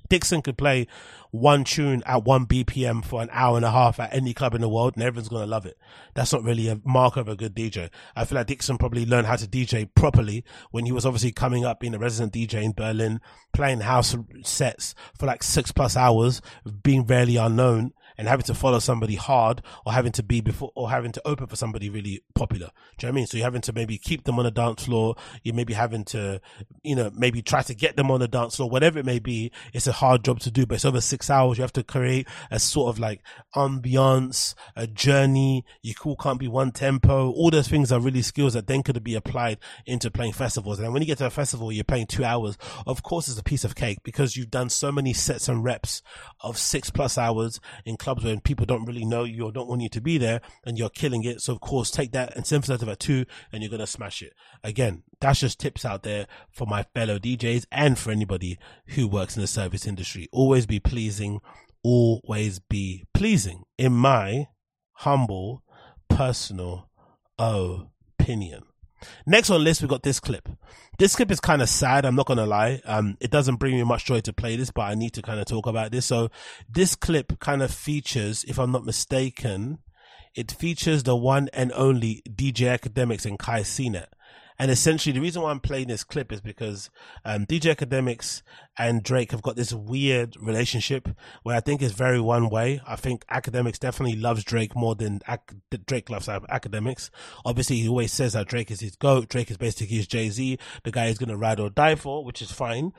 Dixon could play one tune at one BPM for an hour and a half at any club in the world and everyone's going to love it. That's not really a mark of a good DJ. I feel like Dixon probably learned how to DJ properly when he was obviously coming up being a resident DJ in Berlin, playing house sets for like six plus hours, being fairly unknown and having to follow somebody hard or having to be before or having to open for somebody really popular. Do you know what I mean? So you're having to maybe keep them on the dance floor. You're maybe having to, you know, maybe try to get them on the dance floor, whatever it may be. It's a hard job to do, but it's over six hours. You have to create a sort of like ambiance, a journey. You cool can't be one tempo. All those things are really skills that then could be applied into playing festivals. And when you get to a festival, you're playing two hours. Of course, it's a piece of cake because you've done so many sets and reps of six plus hours in clubs where people don't really know you or don't want you to be there and you're killing it. So of course, take that and synthesize it two and you're going to smash it. Again, that's just tips out there for my fellow DJs and for anybody who works in the service industry. Always be pleasing. Always be pleasing in my humble personal opinion. Next on list, we got this clip. This clip is kind of sad. I'm not going to lie. Um, it doesn't bring me much joy to play this, but I need to kind of talk about this. So this clip kind of features, if I'm not mistaken, it features the one and only DJ Akademiks and Kai Cenat. And essentially, the reason why I'm playing this clip is because um, DJ Akademiks and Drake have got this weird relationship where I think it's very one way. I think Akademiks definitely loves Drake more than Ac- Drake loves Akademiks. Obviously, he always says that Drake is his goat. Drake is basically his Jay Z, the guy he's going to ride or die for, which is fine.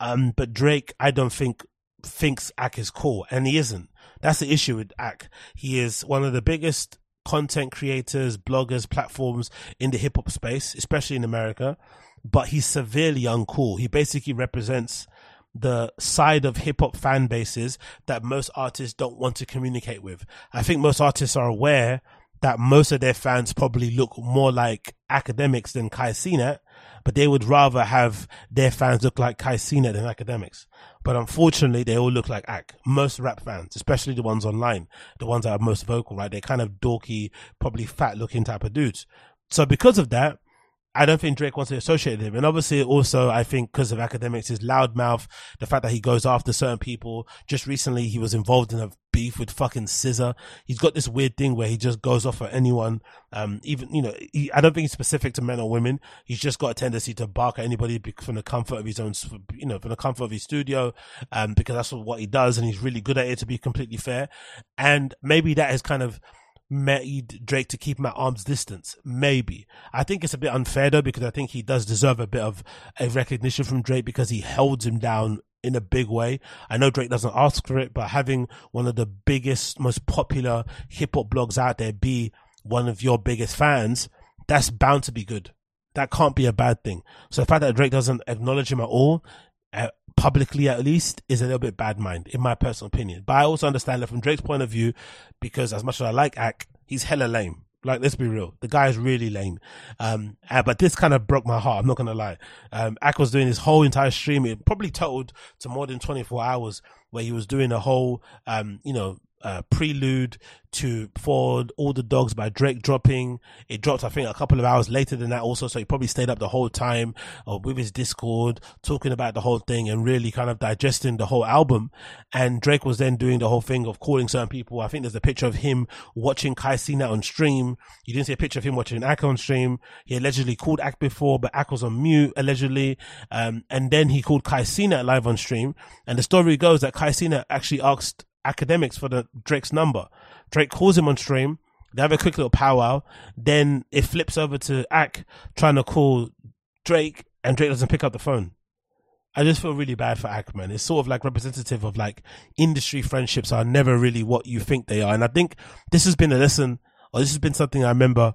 Um, but Drake, I don't think thinks Ak is cool, and he isn't. That's the issue with Ak. He is one of the biggest content creators, bloggers, platforms in the hip hop space, especially in America, but he's severely uncool. He basically represents the side of hip hop fan bases that most artists don't want to communicate with. I think most artists are aware that most of their fans probably look more like Akademiks than Kai Cenat, but they would rather have their fans look like Kai Cenat than Akademiks. But unfortunately, they all look like Ak. Most rap fans, especially the ones online, the ones that are most vocal, right? They're kind of dorky, probably fat looking type of dudes. So because of that, I don't think Drake wants to associate with him. And obviously also I think because of Akademiks, his loudmouth, the fact that he goes after certain people. Just recently he was involved in a beef with fucking Scissor. He's got this weird thing where he just goes off at anyone. Um, even, you know, he, I don't think he's specific to men or women. He's just got a tendency to bark at anybody from the comfort of his own, you know, from the comfort of his studio. Um, because that's what he does and he's really good at it to be completely fair. And maybe that has kind of, made Drake to keep him at arm's distance. Maybe. I think it's a bit unfair though, because I think he does deserve a bit of a recognition from Drake because he held him down in a big way. I know Drake doesn't ask for it, but having one of the biggest, most popular hip hop blogs out there be one of your biggest fans, that's bound to be good. That can't be a bad thing. So the fact that Drake doesn't acknowledge him at all, uh, publicly at least, is a little bit bad mind, in my personal opinion. But I also understand that from Drake's point of view, because as much as I like Ak, he's hella lame. Like, let's be real. The guy is really lame. Um, uh, but this kind of broke my heart. I'm not going to lie. Um, Ak was doing his whole entire stream. It probably totaled to more than 24 hours where he was doing a whole, um, you know, uh, prelude to for all the dogs by Drake dropping. It dropped, I think, a couple of hours later than that also. So he probably stayed up the whole time uh, with his Discord, talking about the whole thing and really kind of digesting the whole album. And Drake was then doing the whole thing of calling certain people. I think there's a picture of him watching Kai Cenat on stream. You didn't see a picture of him watching Ak on stream. He allegedly called Ak before, but Ak was on mute, allegedly. Um, and then he called Kai Cenat live on stream. And the story goes that Kai Cenat actually asked Akademiks for the Drake's number. Drake calls him on stream. They have a quick little powwow. Then it flips over to Ak trying to call Drake, and Drake doesn't pick up the phone. I just feel really bad for Ak, man. It's sort of like representative of like industry friendships are never really what you think they are. And I think this has been a lesson, or this has been something I remember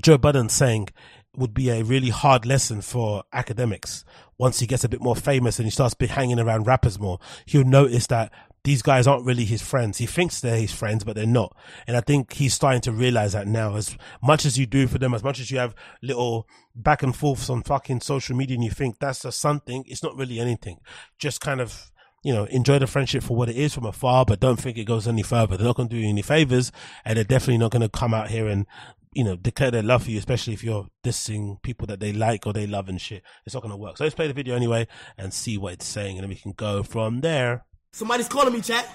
Joe Budden saying would be a really hard lesson for Akademiks. once he gets a bit more famous and he starts hanging around rappers more. He'll notice that these guys aren't really his friends. He thinks they're his friends, but they're not. And I think he's starting to realize that now. As much as you do for them, as much as you have little back and forths on fucking social media and you think that's just something, it's not really anything. Just kind of, you know, enjoy the friendship for what it is from afar, but don't think it goes any further. They're not going to do you any favors and they're definitely not going to come out here and, you know, declare their love for you, especially if you're dissing people that they like or they love and shit. It's not going to work. So let's play the video anyway and see what it's saying and then we can go from there. Somebody's calling me, chat.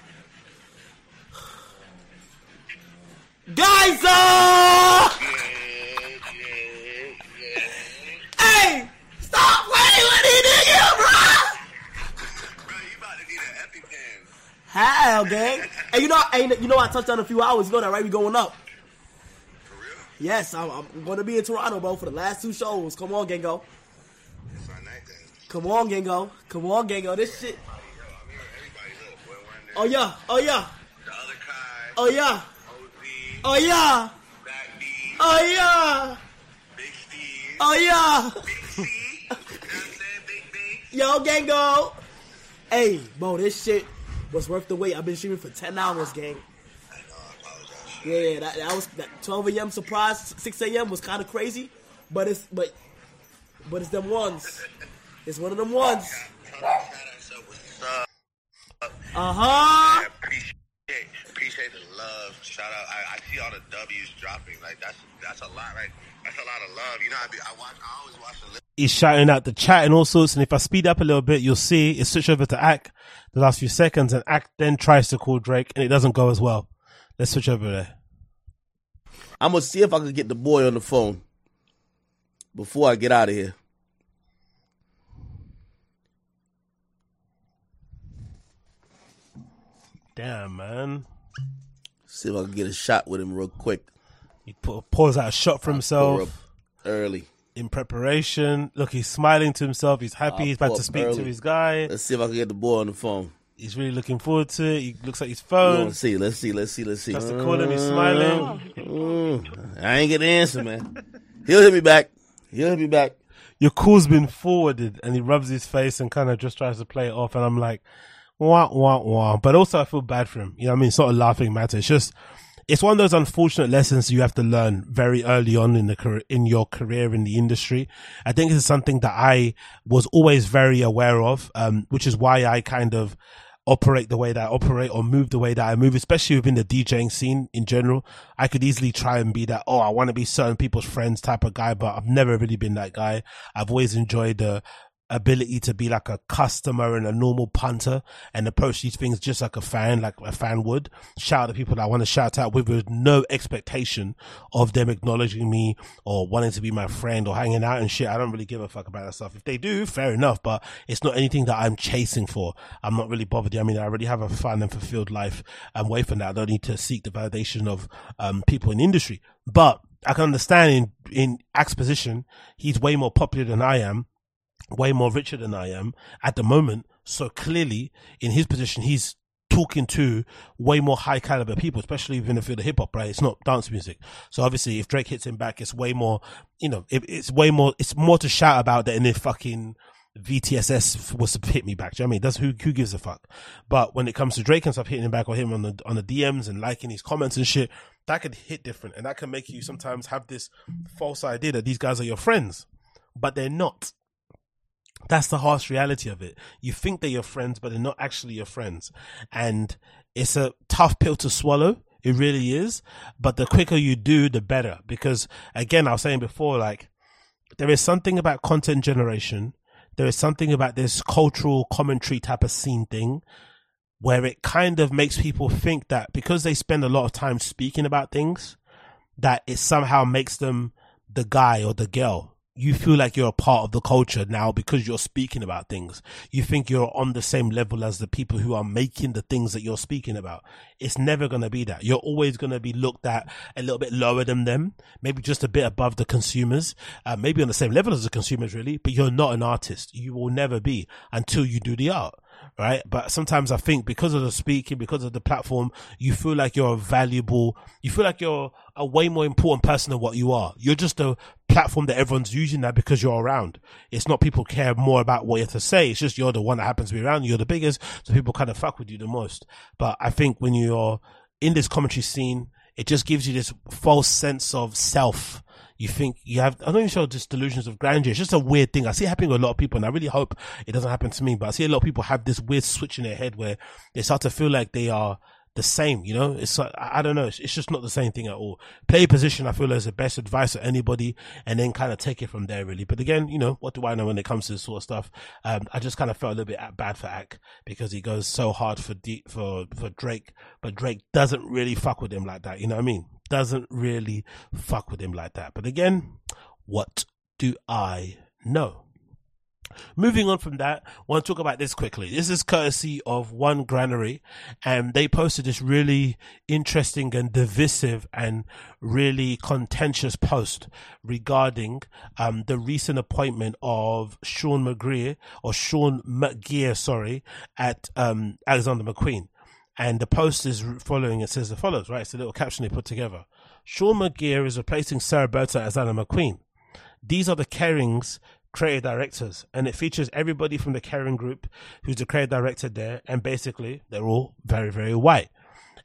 Guys, uh... Hey, stop playing with these niggas, bro. Bro, you about to need an EpiPen. How, gang? Hey, you know, ain't you know I touched down a few hours. You know that, right? We going up. Yes, I'm, I'm going to be in Toronto, bro, for the last two shows. Come on, Gengo. Come on, Gengo. Come on, Gengo. This shit. Oh yeah. Oh yeah. Oh yeah. Oh yeah. Oh yeah. Big Steve. Oh yeah. Yo, Gengo. Hey, bro, this shit was worth the wait. I've been streaming for 10 hours, gang. Yeah, yeah, that, that was that 12 a.m. surprise, 6 a.m. was kind of crazy, but it's but but it's them ones. [LAUGHS] It's one of them ones. Uh huh. appreciate appreciate the love. Shout out. I, I see all the W's dropping. Like that's that's a lot. Like that's a lot of love. You know, I be I watch. I always watch the. He's shouting out the chat and all sorts. And if I speed up a little bit, you'll see it switch over to Ak the last few seconds, and Ak then tries to call Drake, and it doesn't go as well. Let's switch over there. I'm gonna see if I can get the boy on the phone before I get out of here. Damn, man. See if I can get a shot with him real quick. He pours out a shot for himself early. in preparation. Look, he's smiling to himself. He's happy. I'll he's about to speak to his guy. Let's see if I can get the boy on the phone. He's really looking forward to it. He looks at his phone. Let's see. Let's see. Let's see. Let's see. Tries to call him. He's smiling. Mm, I ain't get the answer, man. He'll hit me back. He'll hit me back. Your call's been forwarded, and he rubs his face and kind of just tries to play it off. And I'm like, wah wah wah. But also, I feel bad for him. You know, I mean, not a laughing matter. It's just, it's one of those unfortunate lessons you have to learn very early on in the career, in your career in the industry. I think it's something that I was always very aware of, um, which is why I kind of operate the way that I operate or move the way that I move, especially within the DJing scene in general. I could easily try and be that, oh, I want to be certain people's friends type of guy, but I've never really been that guy. I've always enjoyed the ability to be like a customer and a normal punter and approach these things just like a fan, like a fan would. Shout out to people that I want to shout out with, with no expectation of them acknowledging me or wanting to be my friend or hanging out and shit. I don't really give a fuck about that stuff. If they do, fair enough, but it's not anything that I'm chasing for. I'm not really bothered. I mean, I already have a fun and fulfilled life away from that. I don't need to seek the validation of um, people in industry. But I can understand in, in Ak's position, he's way more popular than I am way more richer than I am at the moment. So clearly, in his position, he's talking to way more high caliber people, especially within the field of hip hop, right? It's not dance music. So obviously, if Drake hits him back, it's way more, you know, it, it's way more, it's more to shout about than if fucking VTSS was to hit me back. Do you know what I mean? That's who, who gives a fuck? But when it comes to Drake and stuff hitting him back or him on the, on the DMs and liking his comments and shit, that could hit different. And that can make you sometimes have this false idea that these guys are your friends, but they're not. That's the harsh reality of it. You think they're your friends, but they're not actually your friends. And it's a tough pill to swallow. It really is. But the quicker you do, the better. Because again, I was saying before, like, there is something about content generation. There is something about this cultural commentary type of scene thing where it kind of makes people think that because they spend a lot of time speaking about things, that it somehow makes them the guy or the girl. You feel like you're a part of the culture now because you're speaking about things. You think you're on the same level as the people who are making the things that you're speaking about. It's never going to be that. You're always going to be looked at a little bit lower than them, maybe just a bit above the consumers, uh, maybe on the same level as the consumers really, but you're not an artist. You will never be until you do the art right? But sometimes I think because of the speaking, because of the platform, you feel like you're valuable, you feel like you're a way more important person than what you are. You're just a platform that everyone's using that because you're around. It's not people care more about what you have to say. It's just you're the one that happens to be around. You're the biggest, so people kind of fuck with you the most. But I think when you're in this commentary scene, it just gives you this false sense of self you think you have, I don't even show just delusions of grandeur. It's just a weird thing. I see it happening with a lot of people and I really hope it doesn't happen to me, but I see a lot of people have this weird switch in their head where they start to feel like they are the same, you know? It's like, I I don't know. It's, it's just not the same thing at all. Play position, I feel is the best advice for anybody and then kind of take it from there really. But again, you know, what do I know when it comes to this sort of stuff? Um, I just kind of felt a little bit bad for Ak because he goes so hard for D, for, for Drake, but Drake doesn't really fuck with him like that. You know what I mean? Doesn't really fuck with him like that. But again, what do I know? Moving on from that, I want to talk about this quickly. This is courtesy of One Granary, and they posted this really interesting and divisive and really contentious post regarding um, the recent appointment of Sean McGreer or Sean McGirr, sorry, at um, Alexander McQueen. And the post is following. It says the follows, right? It's a little caption they put together. Sean McGirr is replacing Sarah Burton as Anna McQueen. These are the Kering's creative directors and it features everybody from the Kering group who's the creative director there and basically they're all very very white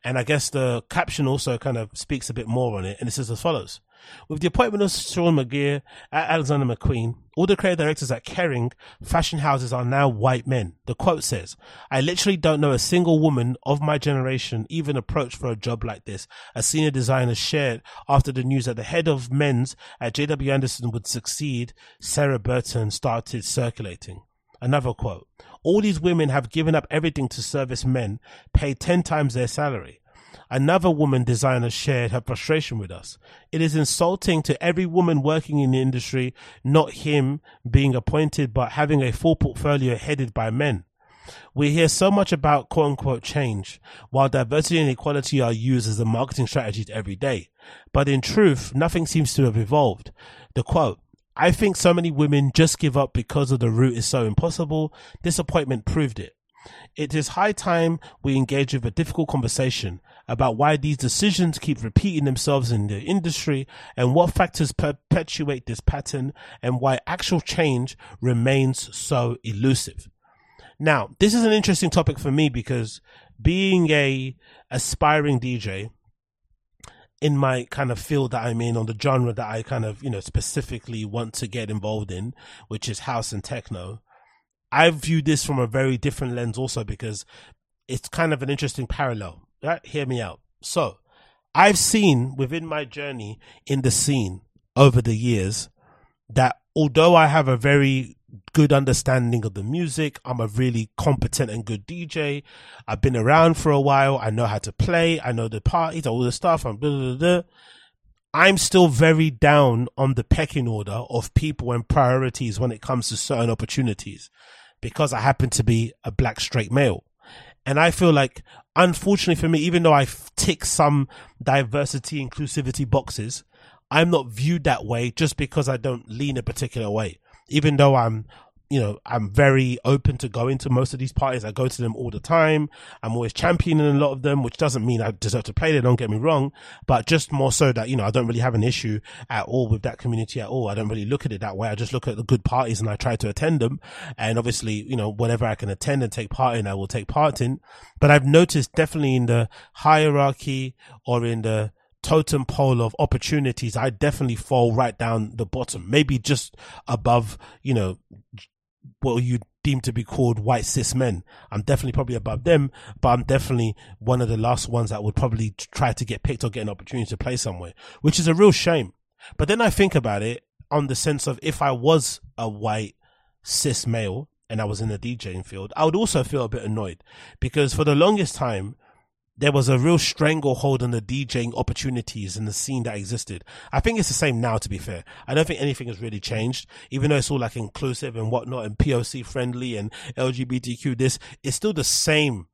and I guess the caption also kind of speaks a bit more on it and it says as follows with the appointment of Sean McGirr at Alexander McQueen, all the creative directors at Kering fashion houses are now white men. The quote says, I literally don't know a single woman of my generation even approached for a job like this. A senior designer shared after the news that the head of men's at JW Anderson would succeed, Sarah Burton started circulating. Another quote, all these women have given up everything to service men, paid 10 times their salary. Another woman designer shared her frustration with us. It is insulting to every woman working in the industry, not him being appointed, but having a full portfolio headed by men. We hear so much about quote unquote change, while diversity and equality are used as a marketing strategy every day. But in truth, nothing seems to have evolved. The quote, I think so many women just give up because of the route is so impossible. This appointment proved it. It is high time we engage with a difficult conversation about why these decisions keep repeating themselves in the industry and what factors perpetuate this pattern and why actual change remains so elusive. Now, this is an interesting topic for me because being a aspiring DJ in my kind of field that I'm in on the genre that I kind of, you know, specifically want to get involved in, which is house and techno. I view this from a very different lens also because it's kind of an interesting parallel. Right? Hear me out. So I've seen within my journey in the scene over the years that although I have a very good understanding of the music, I'm a really competent and good DJ. I've been around for a while. I know how to play. I know the parties, all the stuff. I'm blah, blah, blah, I'm still very down on the pecking order of people and priorities when it comes to certain opportunities because I happen to be a black straight male. And I feel like, unfortunately for me, even though I tick some diversity, inclusivity boxes, I'm not viewed that way just because I don't lean a particular way. Even though I'm you know, I'm very open to going to most of these parties. I go to them all the time. I'm always championing a lot of them, which doesn't mean I deserve to play there. Don't get me wrong, but just more so that, you know, I don't really have an issue at all with that community at all. I don't really look at it that way. I just look at the good parties and I try to attend them. And obviously, you know, whatever I can attend and take part in, I will take part in. But I've noticed definitely in the hierarchy or in the, totem pole of opportunities, I definitely fall right down the bottom, maybe just above, you know, what you deem to be called white cis men. I'm definitely probably above them, but I'm definitely one of the last ones that would probably try to get picked or get an opportunity to play somewhere, which is a real shame. But then I think about it on the sense of if I was a white cis male and I was in the DJing field, I would also feel a bit annoyed because for the longest time, there was a real stranglehold on the DJing opportunities in the scene that existed. I think it's the same now, to be fair. I don't think anything has really changed, even though it's all like inclusive and whatnot and POC friendly and LGBTQ this, it's still the same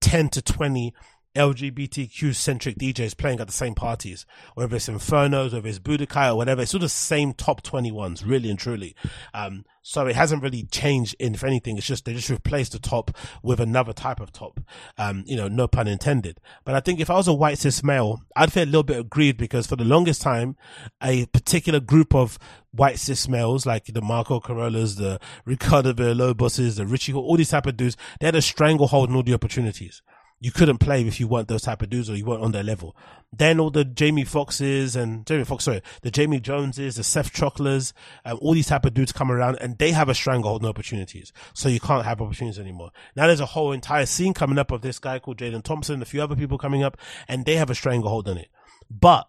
10 to 20 LGBTQ centric DJs playing at the same parties, whether it's Infernos, whether it's Budokai or whatever. It's all the same top 21s, really and truly. Um, so it hasn't really changed. In If anything, it's just they just replaced the top with another type of top. Um, you know, no pun intended. But I think if I was a white cis male, I'd feel a little bit aggrieved because for the longest time, a particular group of white cis males like the Marco Carolas, the Ricardo Villaloboses, the Richie, all these type of dudes, they had a stranglehold on all the opportunities you couldn't play if you weren't those type of dudes or you weren't on their level. Then all the Jamie Foxes and Jamie Fox, sorry, the Jamie Joneses, the Seth Troxlers, um, all these type of dudes come around and they have a stranglehold on opportunities. So you can't have opportunities anymore. Now there's a whole entire scene coming up of this guy called Jaden Thompson, a few other people coming up and they have a stranglehold on it. But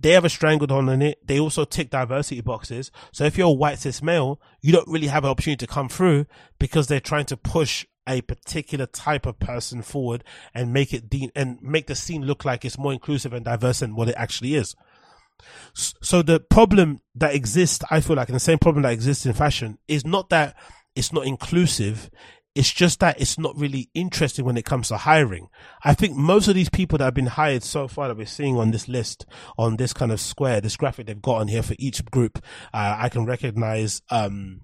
they have a stranglehold on it. They also tick diversity boxes. So if you're a white cis male, you don't really have an opportunity to come through because they're trying to push a particular type of person forward and make it de- and make the scene look like it's more inclusive and diverse than what it actually is. So the problem that exists, I feel like, and the same problem that exists in fashion is not that it's not inclusive. It's just that it's not really interesting when it comes to hiring. I think most of these people that have been hired so far that we're seeing on this list, on this kind of square, this graphic they've got on here for each group, uh, I can recognize, um,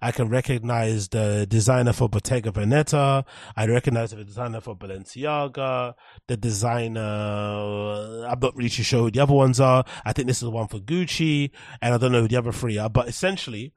I can recognize the designer for Bottega Veneta. I recognize the designer for Balenciaga. The designer, I'm not really too sure who the other ones are. I think this is the one for Gucci, and I don't know who the other three are. But essentially,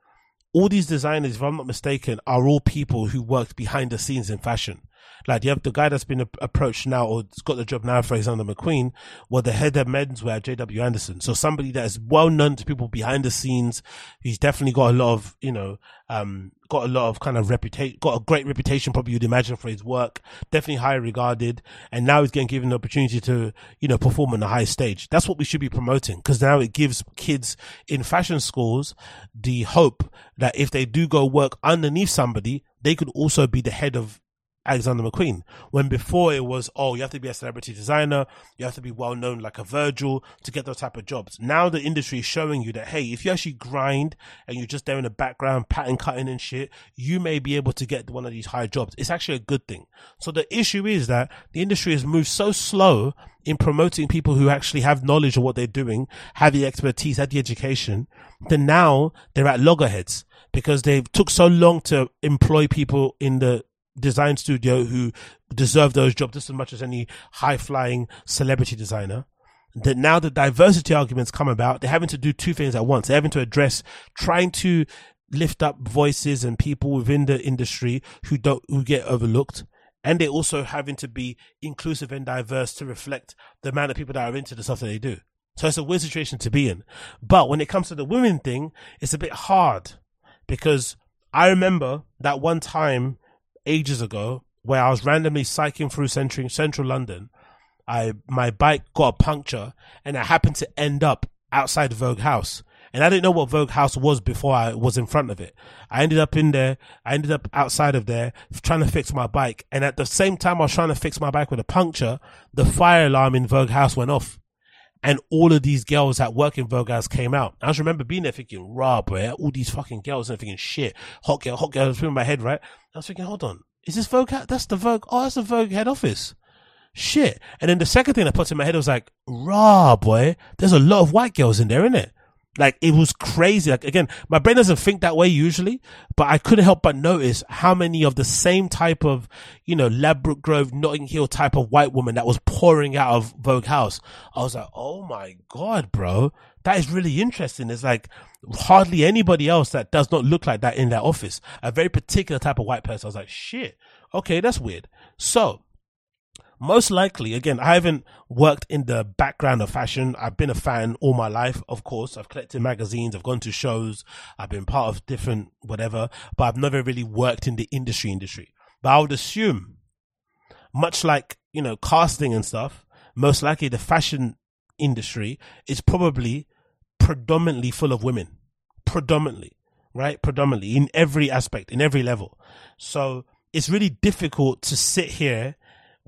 all these designers, if I'm not mistaken, are all people who worked behind the scenes in fashion. Like you have the guy that's been a- approached now or got the job now for Alexander McQueen, well, the head of menswear, JW Anderson. So somebody that is well known to people behind the scenes. He's definitely got a lot of, you know, um, got a lot of kind of reputation, got a great reputation, probably you'd imagine for his work. Definitely high regarded. And now he's getting given the opportunity to, you know, perform on the high stage. That's what we should be promoting because now it gives kids in fashion schools the hope that if they do go work underneath somebody, they could also be the head of Alexander McQueen. When before it was, oh, you have to be a celebrity designer, you have to be well known like a Virgil to get those type of jobs. Now the industry is showing you that, hey, if you actually grind and you're just there in the background, pattern cutting and shit, you may be able to get one of these high jobs. It's actually a good thing. So the issue is that the industry has moved so slow in promoting people who actually have knowledge of what they're doing, have the expertise, have the education, then now they're at loggerheads because they took so long to employ people in the design studio who deserve those jobs just as much as any high flying celebrity designer. That now the diversity arguments come about, they're having to do two things at once. They're having to address trying to lift up voices and people within the industry who don't who get overlooked. And they're also having to be inclusive and diverse to reflect the amount of people that are into the stuff that they do. So it's a weird situation to be in. But when it comes to the women thing, it's a bit hard because I remember that one time ages ago where I was randomly cycling through central, central London. I, my bike got a puncture and I happened to end up outside Vogue House. And I didn't know what Vogue House was before I was in front of it. I ended up in there. I ended up outside of there trying to fix my bike. And at the same time I was trying to fix my bike with a puncture, the fire alarm in Vogue House went off. And all of these girls that work in Vogue came out. I just remember being there thinking, raw, bro, all these fucking girls and thinking, shit, hot girl, hot girl, was in my head, right? I was thinking, hold on, is this Vogue? That's the Vogue. Oh, that's the Vogue head office. Shit. And then the second thing that popped in my head was like, raw boy, there's a lot of white girls in there, isn't it? Like it was crazy. Like again, my brain doesn't think that way usually, but I couldn't help but notice how many of the same type of, you know, Ladbroke Grove, Notting Hill type of white woman that was pouring out of Vogue House. I was like, oh my god, bro, that is really interesting. It's like hardly anybody else that does not look like that in that office. A very particular type of white person. I was like, shit, okay, that's weird. So most likely, again, I haven't worked in the background of fashion. I've been a fan all my life, of course. I've collected magazines, I've gone to shows, I've been part of different whatever, but I've never really worked in the industry industry. But I would assume, much like, you know, casting and stuff, most likely the fashion industry is probably predominantly full of women. Predominantly, right? Predominantly in every aspect, in every level. So it's really difficult to sit here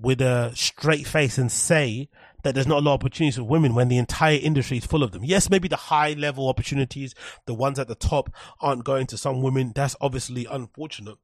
with a straight face and say that there's not a lot of opportunities for women when the entire industry is full of them. Yes, maybe the high level opportunities, the ones at the top aren't going to some women. That's obviously unfortunate.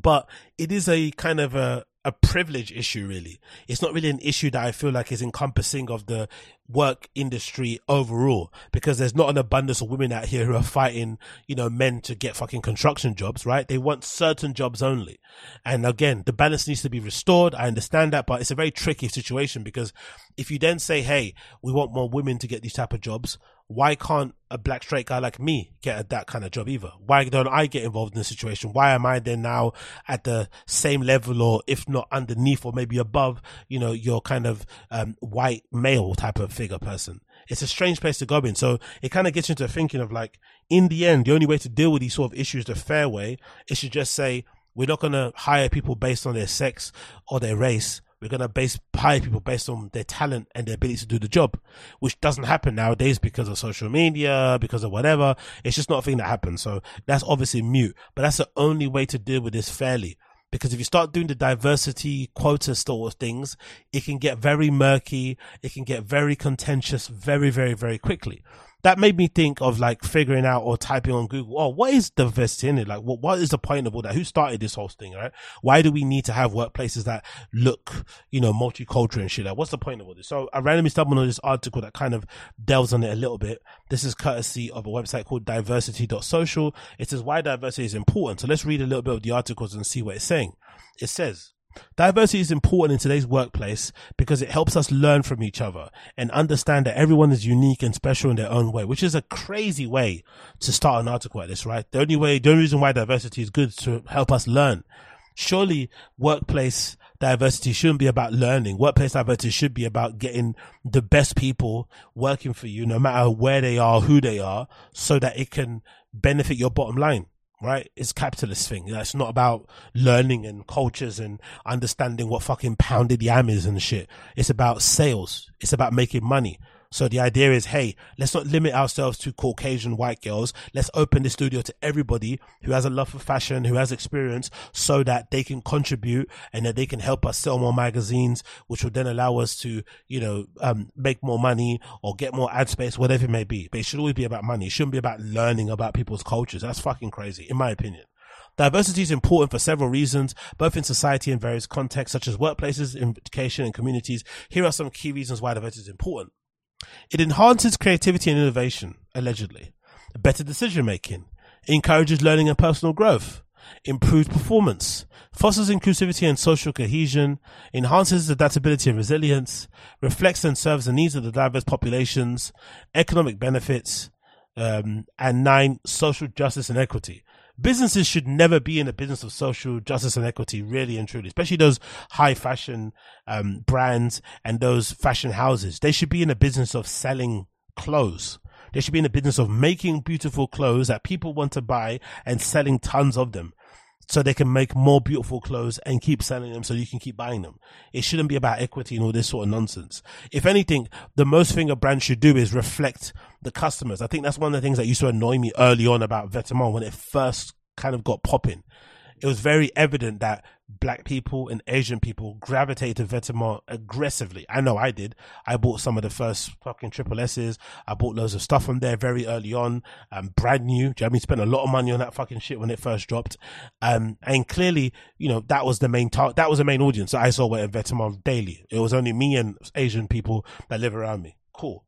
But it is a kind of a, a privilege issue, really. It's not really an issue that I feel like is encompassing of the work industry overall because there's not an abundance of women out here who are fighting, you know, men to get fucking construction jobs, right? They want certain jobs only. And again, the balance needs to be restored. I understand that, but it's a very tricky situation because if you then say, Hey, we want more women to get these type of jobs, why can't a black straight guy like me get a, that kind of job either? Why don't I get involved in the situation? Why am I then now at the same level or if not underneath or maybe above, you know, your kind of um, white male type of figure person? It's a strange place to go in. So it kind of gets you into thinking of like, in the end, the only way to deal with these sort of issues the fair way is to just say, we're not going to hire people based on their sex or their race we're going to base hire people based on their talent and their ability to do the job, which doesn't happen nowadays because of social media, because of whatever. It's just not a thing that happens. So that's obviously mute, but that's the only way to deal with this fairly. Because if you start doing the diversity quota sort of things, it can get very murky. It can get very contentious very, very, very quickly. That made me think of like figuring out or typing on Google, oh, what is diversity in it? Like, what, what is the point of all that? Who started this whole thing, right? Why do we need to have workplaces that look, you know, multicultural and shit? Like, what's the point of all this? So I randomly stumbled on this article that kind of delves on it a little bit. This is courtesy of a website called diversity.social. It says why diversity is important. So let's read a little bit of the articles and see what it's saying. It says, Diversity is important in today's workplace because it helps us learn from each other and understand that everyone is unique and special in their own way, which is a crazy way to start an article like this, right? The only way, the only reason why diversity is good to help us learn. Surely workplace diversity shouldn't be about learning. Workplace diversity should be about getting the best people working for you, no matter where they are, who they are, so that it can benefit your bottom line right? It's a capitalist thing. It's not about learning and cultures and understanding what fucking pounded yam is and shit. It's about sales. It's about making money. So the idea is, hey, let's not limit ourselves to Caucasian white girls. Let's open the studio to everybody who has a love for fashion, who has experience, so that they can contribute and that they can help us sell more magazines, which will then allow us to, you know, um, make more money or get more ad space, whatever it may be. But it should always be about money. It shouldn't be about learning about people's cultures. That's fucking crazy, in my opinion. Diversity is important for several reasons, both in society and various contexts, such as workplaces, education, and communities. Here are some key reasons why diversity is important. It enhances creativity and innovation, allegedly. Better decision making. Encourages learning and personal growth. Improved performance. Fosters inclusivity and social cohesion. Enhances adaptability and resilience. Reflects and serves the needs of the diverse populations. Economic benefits. Um, and nine, social justice and equity businesses should never be in the business of social justice and equity, really and truly, especially those high fashion um, brands and those fashion houses. They should be in the business of selling clothes. They should be in the business of making beautiful clothes that people want to buy and selling tons of them so they can make more beautiful clothes and keep selling them so you can keep buying them. It shouldn't be about equity and all this sort of nonsense. If anything, the most thing a brand should do is reflect the customers. I think that's one of the things that used to annoy me early on about Vetements when it first kind of got popping it was very evident that black people and Asian people gravitated to Vetements aggressively. I know I did. I bought some of the first fucking triple S's. I bought loads of stuff from there very early on, um, brand new. Do you know I mean? Spent a lot of money on that fucking shit when it first dropped. Um, and clearly, you know, that was the main target. That was the main audience. I saw where Vetements daily. It was only me and Asian people that live around me. Cool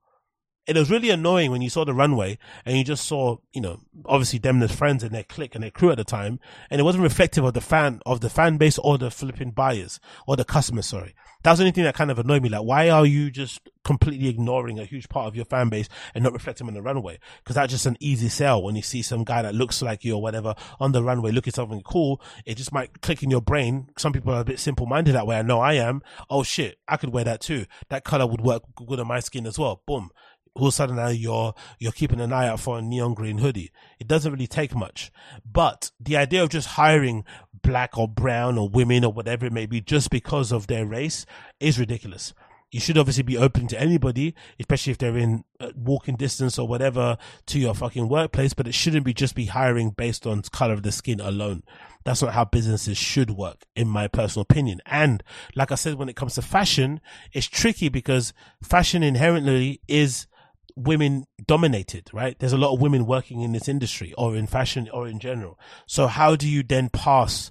it was really annoying when you saw the runway and you just saw, you know, obviously them friends and their clique and their crew at the time, and it wasn't reflective of the fan of the fan base or the flipping buyers or the customers. Sorry, that was the only thing that kind of annoyed me. Like, why are you just completely ignoring a huge part of your fan base and not reflecting on the runway? Because that's just an easy sell when you see some guy that looks like you or whatever on the runway looking something cool. It just might click in your brain. Some people are a bit simple minded that way. I know I am. Oh shit, I could wear that too. That color would work good on my skin as well. Boom all of a sudden now you're you're keeping an eye out for a neon green hoodie. It doesn't really take much. But the idea of just hiring black or brown or women or whatever it may be just because of their race is ridiculous. You should obviously be open to anybody, especially if they're in uh, walking distance or whatever to your fucking workplace, but it shouldn't be just be hiring based on color of the skin alone. That's not how businesses should work, in my personal opinion. And like I said, when it comes to fashion, it's tricky because fashion inherently is women dominated, right? There's a lot of women working in this industry or in fashion or in general. So how do you then pass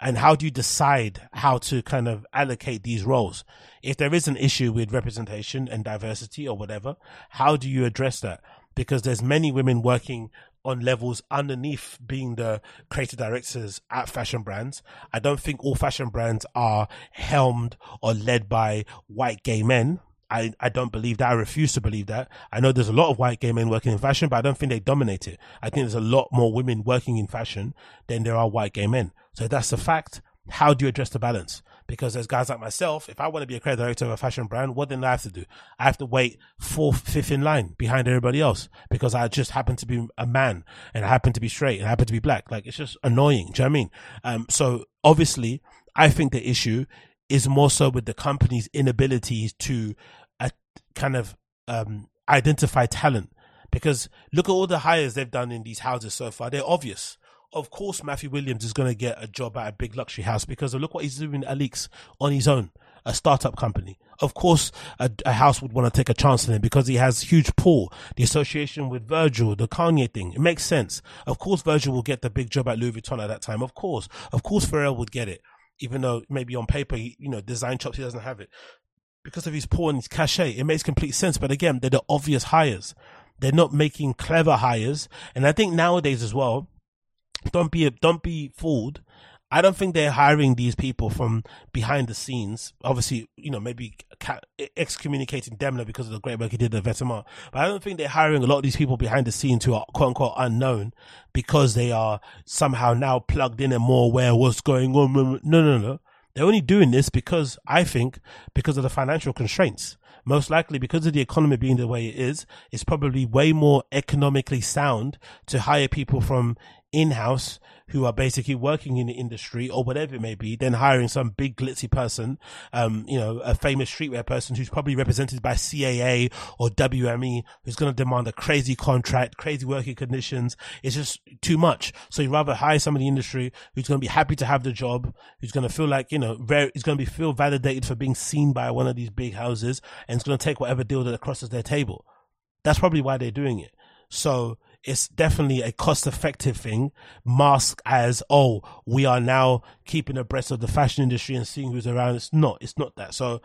and how do you decide how to kind of allocate these roles? If there is an issue with representation and diversity or whatever, how do you address that? Because there's many women working on levels underneath being the creative directors at fashion brands. I don't think all fashion brands are helmed or led by white gay men, I, I don't believe that. I refuse to believe that. I know there's a lot of white gay men working in fashion, but I don't think they dominate it. I think there's a lot more women working in fashion than there are white gay men. So that's the fact. How do you address the balance? Because there's guys like myself, if I want to be a creative director of a fashion brand, what then I have to do? I have to wait fourth, fifth in line behind everybody else because I just happen to be a man and I happen to be straight and I happen to be black. Like it's just annoying. Do you know I mean? Um, so obviously I think the issue is more so with the company's inability to kind of um, identify talent because look at all the hires they've done in these houses so far. They're obvious. Of course, Matthew Williams is going to get a job at a big luxury house because look what he's doing at Alyx on his own. a startup company. Of course, a, a house would want to take a chance on him because he has huge pull. The association with Virgil, the Kanye thing, it makes sense. Of course, Virgil will get the big job at Louis Vuitton at that time. Of course, of course, Pharrell would get it, even though maybe on paper, you know, design chops, he doesn't have it because of his pull and his cachet. It makes complete sense. But again, they're the obvious hires. They're not making clever hires. And I think nowadays as well, don't be, don't be fooled. I don't think they're hiring these people from behind the scenes. Obviously, you know, maybe excommunicating Demna because of the great work he did at Vetements. But I don't think they're hiring a lot of these people behind the scenes who are quote unquote unknown because they are somehow now plugged in and more aware of what's going on. No, no, no. They're only doing this because I think because of the financial constraints. Most likely because of the economy being the way it is, it's probably way more economically sound to hire people from in-house who are basically working in the industry or whatever it may be, then hiring some big glitzy person, um, you know, a famous streetwear person who's probably represented by CAA or WME, who's going to demand a crazy contract, crazy working conditions. It's just too much. So you rather hire somebody in the industry who's going to be happy to have the job, who's going to feel like, you know, very, is going to be feel validated for being seen by one of these big houses and it's going to take whatever deal that crosses their table. That's probably why they're doing it. So it's definitely a cost effective thing masked as, oh, we are now keeping abreast of the fashion industry and seeing who's around. It's not, it's not that. So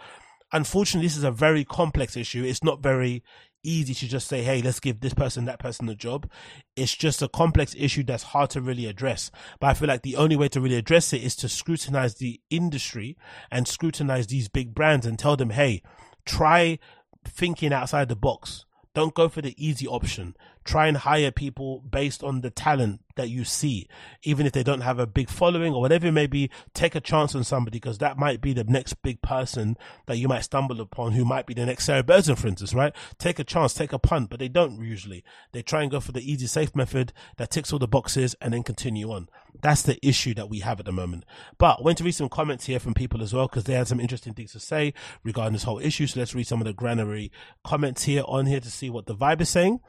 unfortunately, this is a very complex issue. It's not very easy to just say, hey, let's give this person, that person a job. It's just a complex issue that's hard to really address. But I feel like the only way to really address it is to scrutinize the industry and scrutinize these big brands and tell them, hey, try thinking outside the box. Don't go for the easy option try and hire people based on the talent that you see, even if they don't have a big following or whatever it may be, take a chance on somebody because that might be the next big person that you might stumble upon who might be the next Sarah Burton, for instance, right? Take a chance, take a punt, but they don't usually. They try and go for the easy, safe method that ticks all the boxes and then continue on. That's the issue that we have at the moment. But I went to read some comments here from people as well because they had some interesting things to say regarding this whole issue. So let's read some of the granary comments here on here to see what the vibe is saying.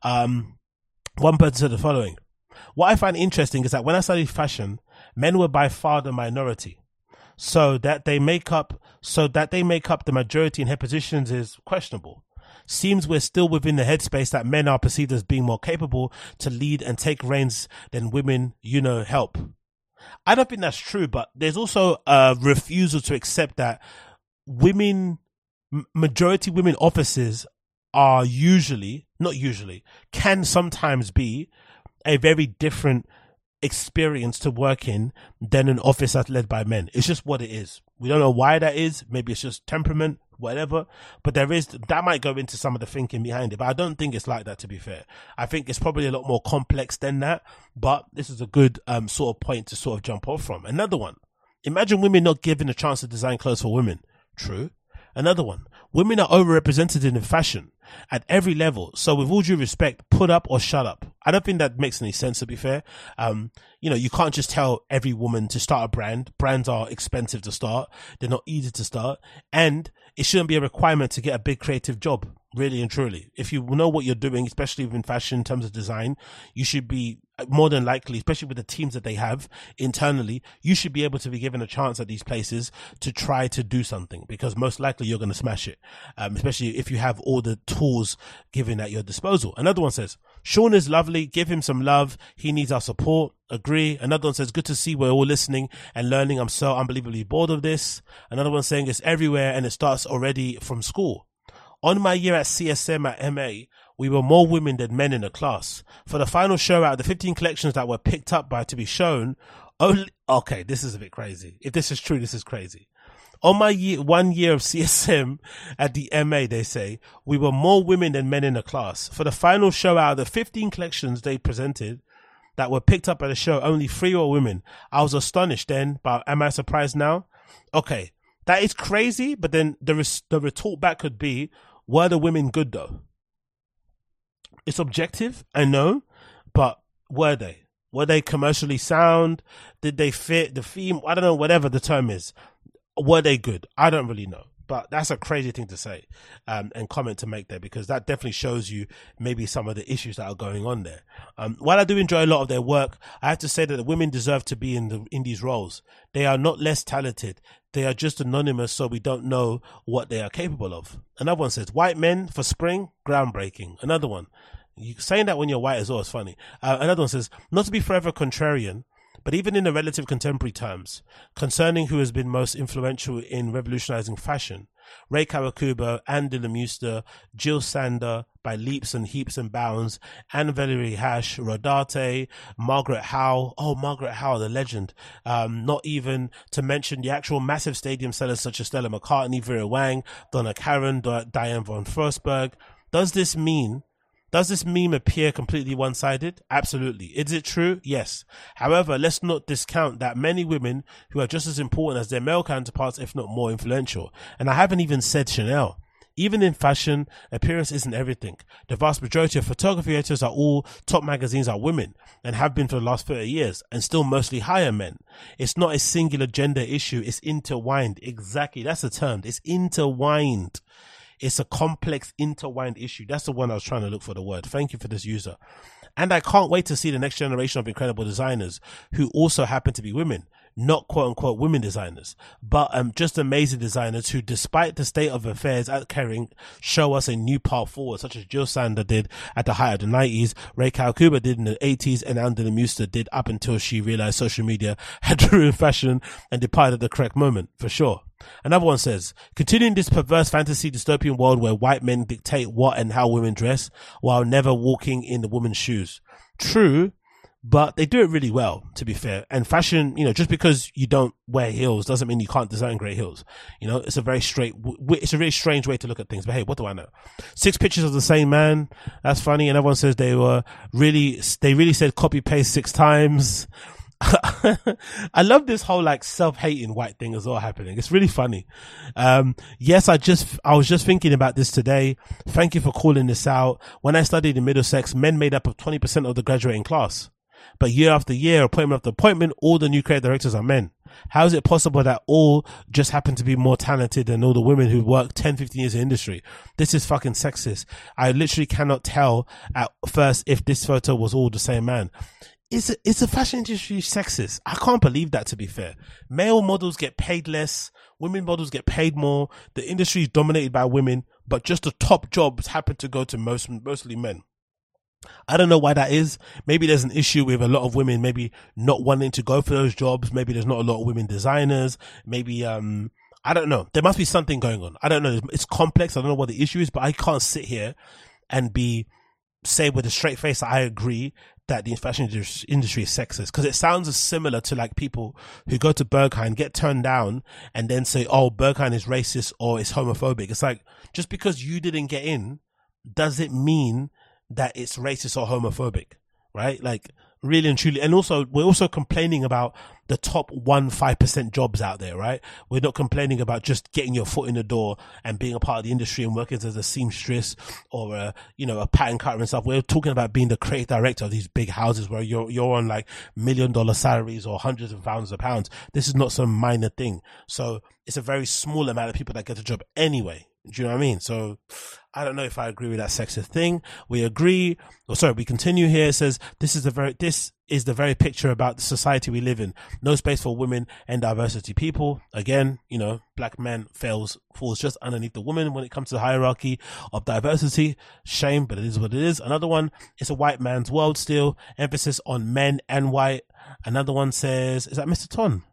Um, one person said the following. What I find interesting is that when I studied fashion, men were by far the minority. So that they make up, so that they make up the majority in head positions is questionable. Seems we're still within the headspace that men are perceived as being more capable to lead and take reins than women, you know, help. I don't think that's true, but there's also a refusal to accept that women, majority women officers are usually, not usually, can sometimes be a very different experience to work in than an office that's led by men. It's just what it is. We don't know why that is. Maybe it's just temperament, whatever. But there is, that might go into some of the thinking behind it. But I don't think it's like that, to be fair. I think it's probably a lot more complex than that. But this is a good um, sort of point to sort of jump off from. Another one. Imagine women not given a chance to design clothes for women. True. Another one. Women are overrepresented in fashion at every level. So with all due respect, put up or shut up. I don't think that makes any sense to be fair. Um, you know, you can't just tell every woman to start a brand. Brands are expensive to start. They're not easy to start. And it shouldn't be a requirement to get a big creative job, really and truly. If you know what you're doing, especially within fashion in terms of design, you should be more than likely, especially with the teams that they have internally, you should be able to be given a chance at these places to try to do something because most likely you're going to smash it. Um, especially if you have all the tools given at your disposal. Another one says, Sean is lovely. Give him some love. He needs our support. Agree. Another one says, good to see we're all listening and learning. I'm so unbelievably bored of this. Another one saying it's everywhere and it starts already from school. On my year at CSM at MA, we were more women than men in the class. For the final show out of the 15 collections that were picked up by to be shown, only, okay, this is a bit crazy. If this is true, this is crazy. On my year, one year of [LAUGHS] CSM at the MA, they say, we were more women than men in the class. For the final show out of the 15 collections they presented that were picked up by the show, only three were women. I was astonished then, but am I surprised now? Okay. That is crazy, but then the, res- the retort back could be, were the women good though? It's objective, I know, but were they? Were they commercially sound? Did they fit the theme? I don't know, whatever the term is. Were they good? I don't really know. but that's a crazy thing to say um, and comment to make there because that definitely shows you maybe some of the issues that are going on there. Um, while I do enjoy a lot of their work, I have to say that the women deserve to be in the in these roles. They are not less talented. They are just anonymous, so we don't know what they are capable of. Another one says, "White men for spring, groundbreaking." Another one, you saying that when you're white is funny. Uh, another one says, "Not to be forever contrarian." But even in the relative contemporary terms, concerning who has been most influential in revolutionizing fashion, Rei Kawakubo, Ann Demeulemeester, Jill Sander, by leaps and heaps and bounds, Anne Valerie Hash, Rodarte, Margaret Howell, oh, Margaret Howell, the legend. Um, not even to mention the actual massive stadium sellers such as Stella McCartney, Vera Wang, Donna Karan, Diane von Furstenberg. Does this mean does this meme appear completely one sided? Absolutely. Is it true? Yes. However, let's not discount that many women who are just as important as their male counterparts, if not more influential. And I haven't even said Chanel. Even in fashion, appearance isn't everything. The vast majority of photography editors are all top magazines are women and have been for the last 30 years and still mostly hire men. It's not a singular gender issue. It's intertwined. Exactly. That's the term. It's intertwined. It's a complex, intertwined issue. That's the one I was trying to look for the word. Thank you for this user. And I can't wait to see the next generation of incredible designers who also happen to be women not quote unquote women designers, but um, just amazing designers who, despite the state of affairs at Kering, show us a new path forward, such as Jill Sander did at the height of the 90s, Rei Kawakubo did in the 80s, Ann Demeulemeester did up until she realized social media had [LAUGHS] ruined fashion and departed the correct moment, for sure. Another one says, continuing this perverse fantasy dystopian world where white men dictate what and how women dress while never walking in the woman's shoes. True, but they do it really well, to be fair. And fashion, you know, just because you don't wear heels doesn't mean you can't design great heels. You know, it's a very straight, it's a really strange way to look at things. But hey, what do I know? Six pictures of the same man. That's funny. And everyone says they were really, they really said copy paste six times. [LAUGHS] I love this whole like self-hating white thing as well happening. It's really funny. Um, yes, I just, I was just thinking about this today. Thank you for calling this out. When I studied in Middlesex, men made up of 20% of the graduating class. But year after year, appointment after appointment, all the new creative directors are men. How is it possible that all just happen to be more talented than all the women who work 10, 15 years in industry? This is fucking sexist. I literally cannot tell at first if this photo was all the same man. Is it, is the fashion industry sexist? I can't believe that to be fair. Male models get paid less. Women models get paid more. The industry is dominated by women, but just the top jobs happen to go to most, mostly men. I don't know why that is. Maybe there's an issue with a lot of women maybe not wanting to go for those jobs. Maybe there's not a lot of women designers. Maybe, um, I don't know. There must be something going on. I don't know. It's complex. I don't know what the issue is, but I can't sit here and be, say with a straight face, I agree that the fashion industry is sexist because it sounds similar to like people who go to Berghain, get turned down, and then say, "Oh, Berghain is racist or it's homophobic." It's like just because you didn't get in, does it mean that it's racist or homophobic, right? Like really and truly. And also, we're also complaining about the top one, 5% jobs out there, right? We're not complaining about just getting your foot in the door and being a part of the industry and working as a seamstress or a, you know, a pattern cutter and stuff. We're talking about being the creative director of these big houses where you're, you're on like million dollar salaries or hundreds of thousands of pounds. This is not some minor thing. So it's a very small amount of people that get the job anyway. Do you know what I mean? So I don't know if I agree with that sexist thing. We agree, or sorry, we continue here. It says this is the very this is the very picture about the society we live in. No space for women and diversity people. Again, you know, black man fails falls just underneath the woman when it comes to the hierarchy of diversity. Shame, but it is what it is. Another one, it's a white man's world still. Emphasis on men and white. Another one says, is that Mr. Ton?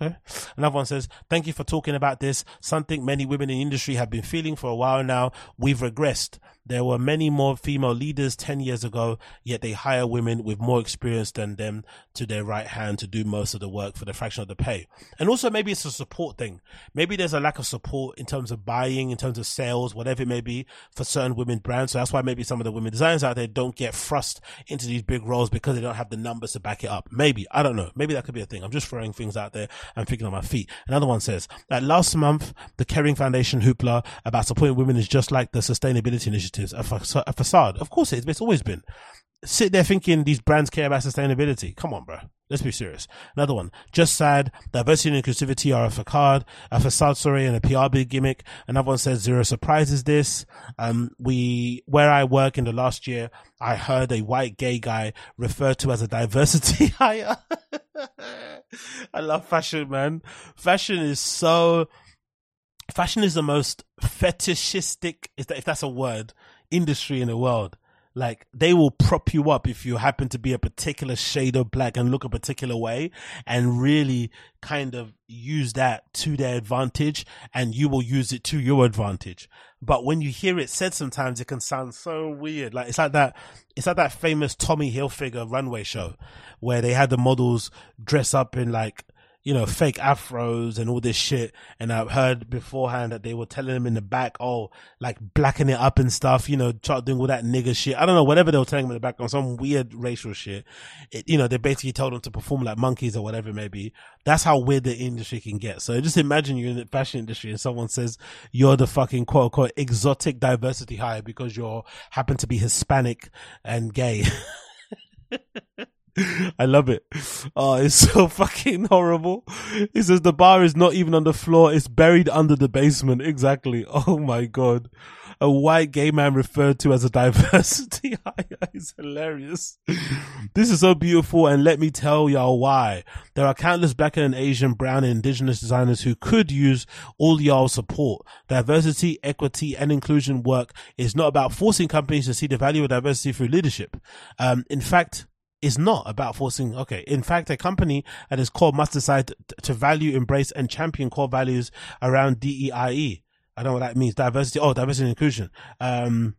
Okay. Another one says, thank you for talking about this. Something many women in industry have been feeling for a while now. We've regressed. There were many more female leaders 10 years ago, yet they hire women with more experience than them to their right hand to do most of the work for the fraction of the pay. And also maybe it's a support thing. Maybe there's a lack of support in terms of buying, in terms of sales, whatever it may be for certain women brands. So that's why maybe some of the women designers out there don't get thrust into these big roles because they don't have the numbers to back it up. Maybe. I don't know. Maybe that could be a thing. I'm just throwing things out there and thinking on my feet. Another one says that last month, the Kering Foundation hoopla about supporting women is just like the sustainability a, fa- a facade. Of course it is, but it's always been. sit there thinking these brands care about sustainability. Come on, bro. Let's be serious. Another one. Just sad. Diversity and inclusivity are a facade, a facade, sorry, and a PR big gimmick. Another one says zero surprises this. Um, we, where I work in the last year, I heard a white gay guy referred to as a diversity [LAUGHS] hire. [LAUGHS] I love fashion, man. Fashion is so, fashion is the most fetishistic, if that's a word, industry in the world. Like they will prop you up if you happen to be a particular shade of black and look a particular way and really kind of use that to their advantage and you will use it to your advantage. But when you hear it said sometimes it can sound so weird. Like it's like that, it's like that famous Tommy Hilfiger runway show where they had the models dress up in like you know, fake afros and all this shit. And I've heard beforehand that they were telling them in the back, oh, like blacking it up and stuff, you know, start doing all that nigger shit. I don't know, whatever they were telling them in the back on some weird racial shit. It, you know, they basically told them to perform like monkeys or whatever it may be. That's how weird the industry can get. So just imagine you're in the fashion industry and someone says you're the fucking quote unquote exotic diversity hire because you're happen to be Hispanic and gay. [LAUGHS] [LAUGHS] I love it. Oh, it's so [LAUGHS] fucking horrible. He says the bar is not even on the floor, it's buried under the basement. Exactly. [LAUGHS] Oh my god. A white gay man referred to as a [LAUGHS] diversity is hilarious. This is so beautiful and let me tell y'all why. There are countless black and Asian, brown and indigenous designers who could use all y'all's support. Diversity, equity and inclusion work is not about forcing companies to see the value of diversity through leadership. Um, in fact, is not about forcing. Okay. In fact, a company at its core must decide to value, embrace and champion core values around DEIE. I don't know what that means. Diversity. Oh, diversity and inclusion. Um,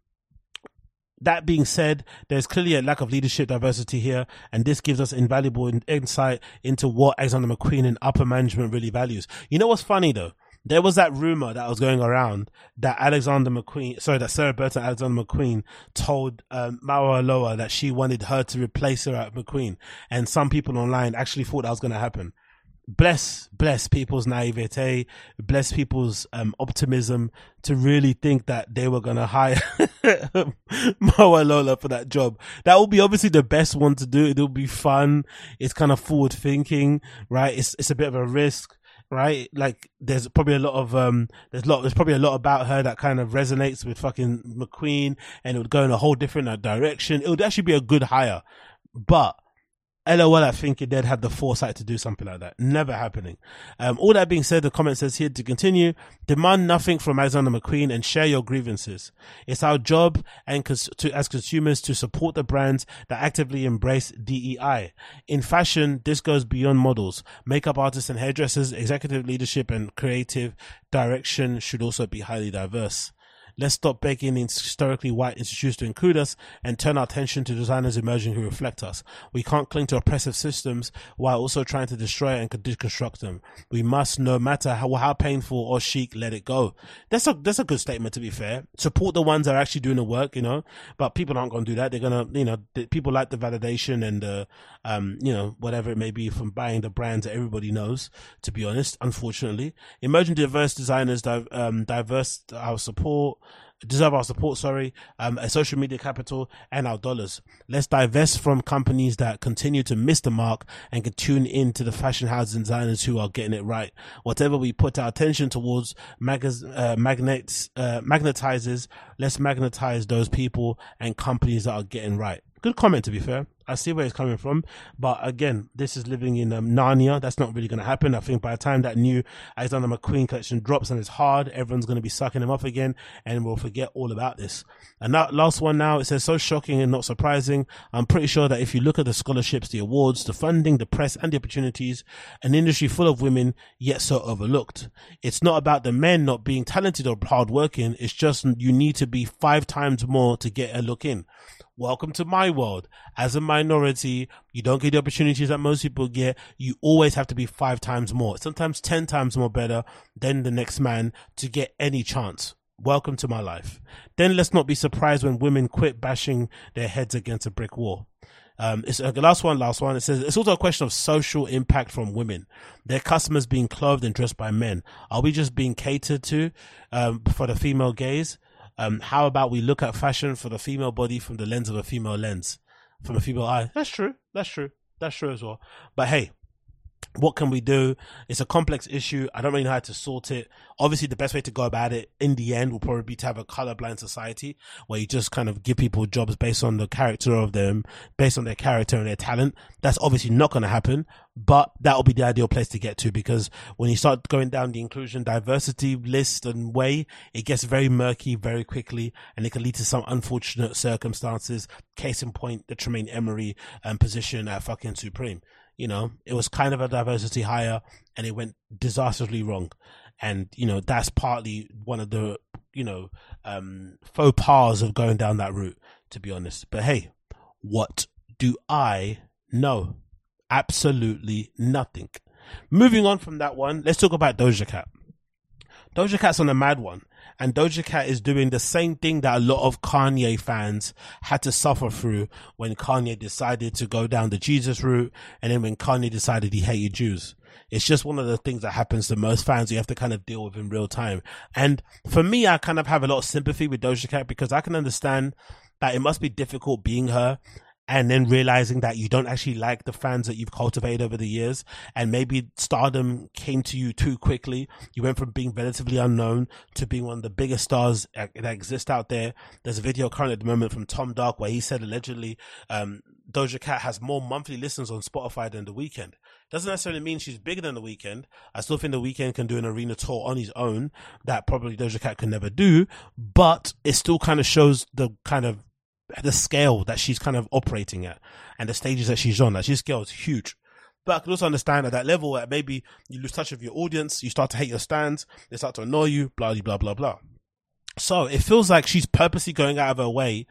that being said, there's clearly a lack of leadership diversity here, and this gives us invaluable insight into what Alexander McQueen and upper management really values. You know what's funny though? There was that rumor that was going around that Alexander McQueen, sorry, that Sarah Burton Alexander McQueen told um, Aloa that she wanted her to replace her at McQueen. And some people online actually thought that was going to happen. Bless, bless people's naivete, bless people's um, optimism to really think that they were going to hire [LAUGHS] Lola for that job. That will be obviously the best one to do. It'll be fun. It's kind of forward thinking, right? It's, it's a bit of a risk right? Like there's probably a lot of um there's lot there's probably a lot about her that kind of resonates with fucking McQueen and it would go in a whole different uh, direction. It would actually be a good hire. But LOL, I think they'd have the foresight to do something like that. Never happening. Um, all that being said, the comment says here to continue, demand nothing from Alexander McQueen and share your grievances. It's our job and cons- to, as consumers to support the brands that actively embrace DEI. In fashion, this goes beyond models. Makeup artists and hairdressers, executive leadership and creative direction should also be highly diverse. Let's stop begging historically white institutions to include us and turn our attention to designers emerging who reflect us. We can't cling to oppressive systems while also trying to destroy and deconstruct them. We must, no matter how, how painful or chic, let it go. That's a, that's a good statement to be fair. Support the ones that are actually doing the work, you know, but people aren't going to do that. They're going to, you know, people like the validation and the, um, you know, whatever it may be from buying the brands that everybody knows, to be honest, unfortunately. Emerging diverse designers, um, diverse our support, deserve our support, sorry, um, a social media capital and our dollars. Let's divest from companies that continue to miss the mark and can tune in to the fashion houses and designers who are getting it right. Whatever we put our attention towards magaz- uh, magnets, uh, magnetizes, let's magnetize those people and companies that are getting right. Good comment to be fair. I see where it's coming from, but again, this is living in um, Narnia. That's not really going to happen. I think by the time that new Alexander McQueen collection drops and it's hard, everyone's going to be sucking him off again, and we'll forget all about this. And that last one now, it says so shocking and not surprising. I'm pretty sure that if you look at the scholarships, the awards, the funding, the press, and the opportunities, an industry full of women yet so overlooked. It's not about the men not being talented or hardworking. It's just you need to be five times more to get a look in. Welcome to my world. As a minority, you don't get the opportunities that most people get. You always have to be five times more, sometimes 10 times more better than the next man to get any chance. Welcome to my life. Then let's not be surprised when women quit bashing their heads against a brick wall. Um, it's the last one, last one. It says it's also a question of social impact from women. Their customers being clothed and dressed by men. Are we just being catered to um, for the female gaze? Um, how about we look at fashion for the female body from the lens of a female lens? from a female eye. That's true. That's true. That's true as well. But hey, what can we do? It's a complex issue. I don't really know how to sort it. Obviously, the best way to go about it in the end will probably be to have a colorblind society where you just kind of give people jobs based on the character of them, based on their character and their talent. That's obviously not going to happen, but that will be the ideal place to get to because when you start going down the inclusion diversity list and way, it gets very murky very quickly and it can lead to some unfortunate circumstances. Case in point, the Tremaine Emory um, position at fucking Supreme you know, it was kind of a diversity hire and it went disastrously wrong. And, you know, that's partly one of the, you know, um, faux pas of going down that route, to be honest. But hey, what do I know? Absolutely nothing. Moving on from that one, let's talk about Doja Cat. Doja Cat's on a mad one and Doja Cat is doing the same thing that a lot of Kanye fans had to suffer through when Kanye decided to go down the Jesus route and then when Kanye decided he hated Jews. It's just one of the things that happens to most fans you have to kind of deal with in real time. And for me, I kind of have a lot of sympathy with Doja Cat because I can understand that it must be difficult being her and then realizing that you don't actually like the fans that you've cultivated over the years and maybe stardom came to you too quickly. You went from being relatively unknown to being one of the biggest stars that exist out there. There's a video currently at the moment from tom dark where he said allegedly um, doja cat has more monthly listens on spotify than the Weeknd. Doesn't necessarily mean she's bigger than the Weeknd. I still think the Weeknd can do an arena tour on his own that probably doja cat can never do but it still kind of shows the kind of the scale that she's kind of operating at and the stages that she's on. Like, she's scale is huge. But I can also understand at that level that maybe you lose touch with your audience, you start to hate your stands, they start to annoy you, blah, blah, blah, blah. So it feels like she's purposely going out of her way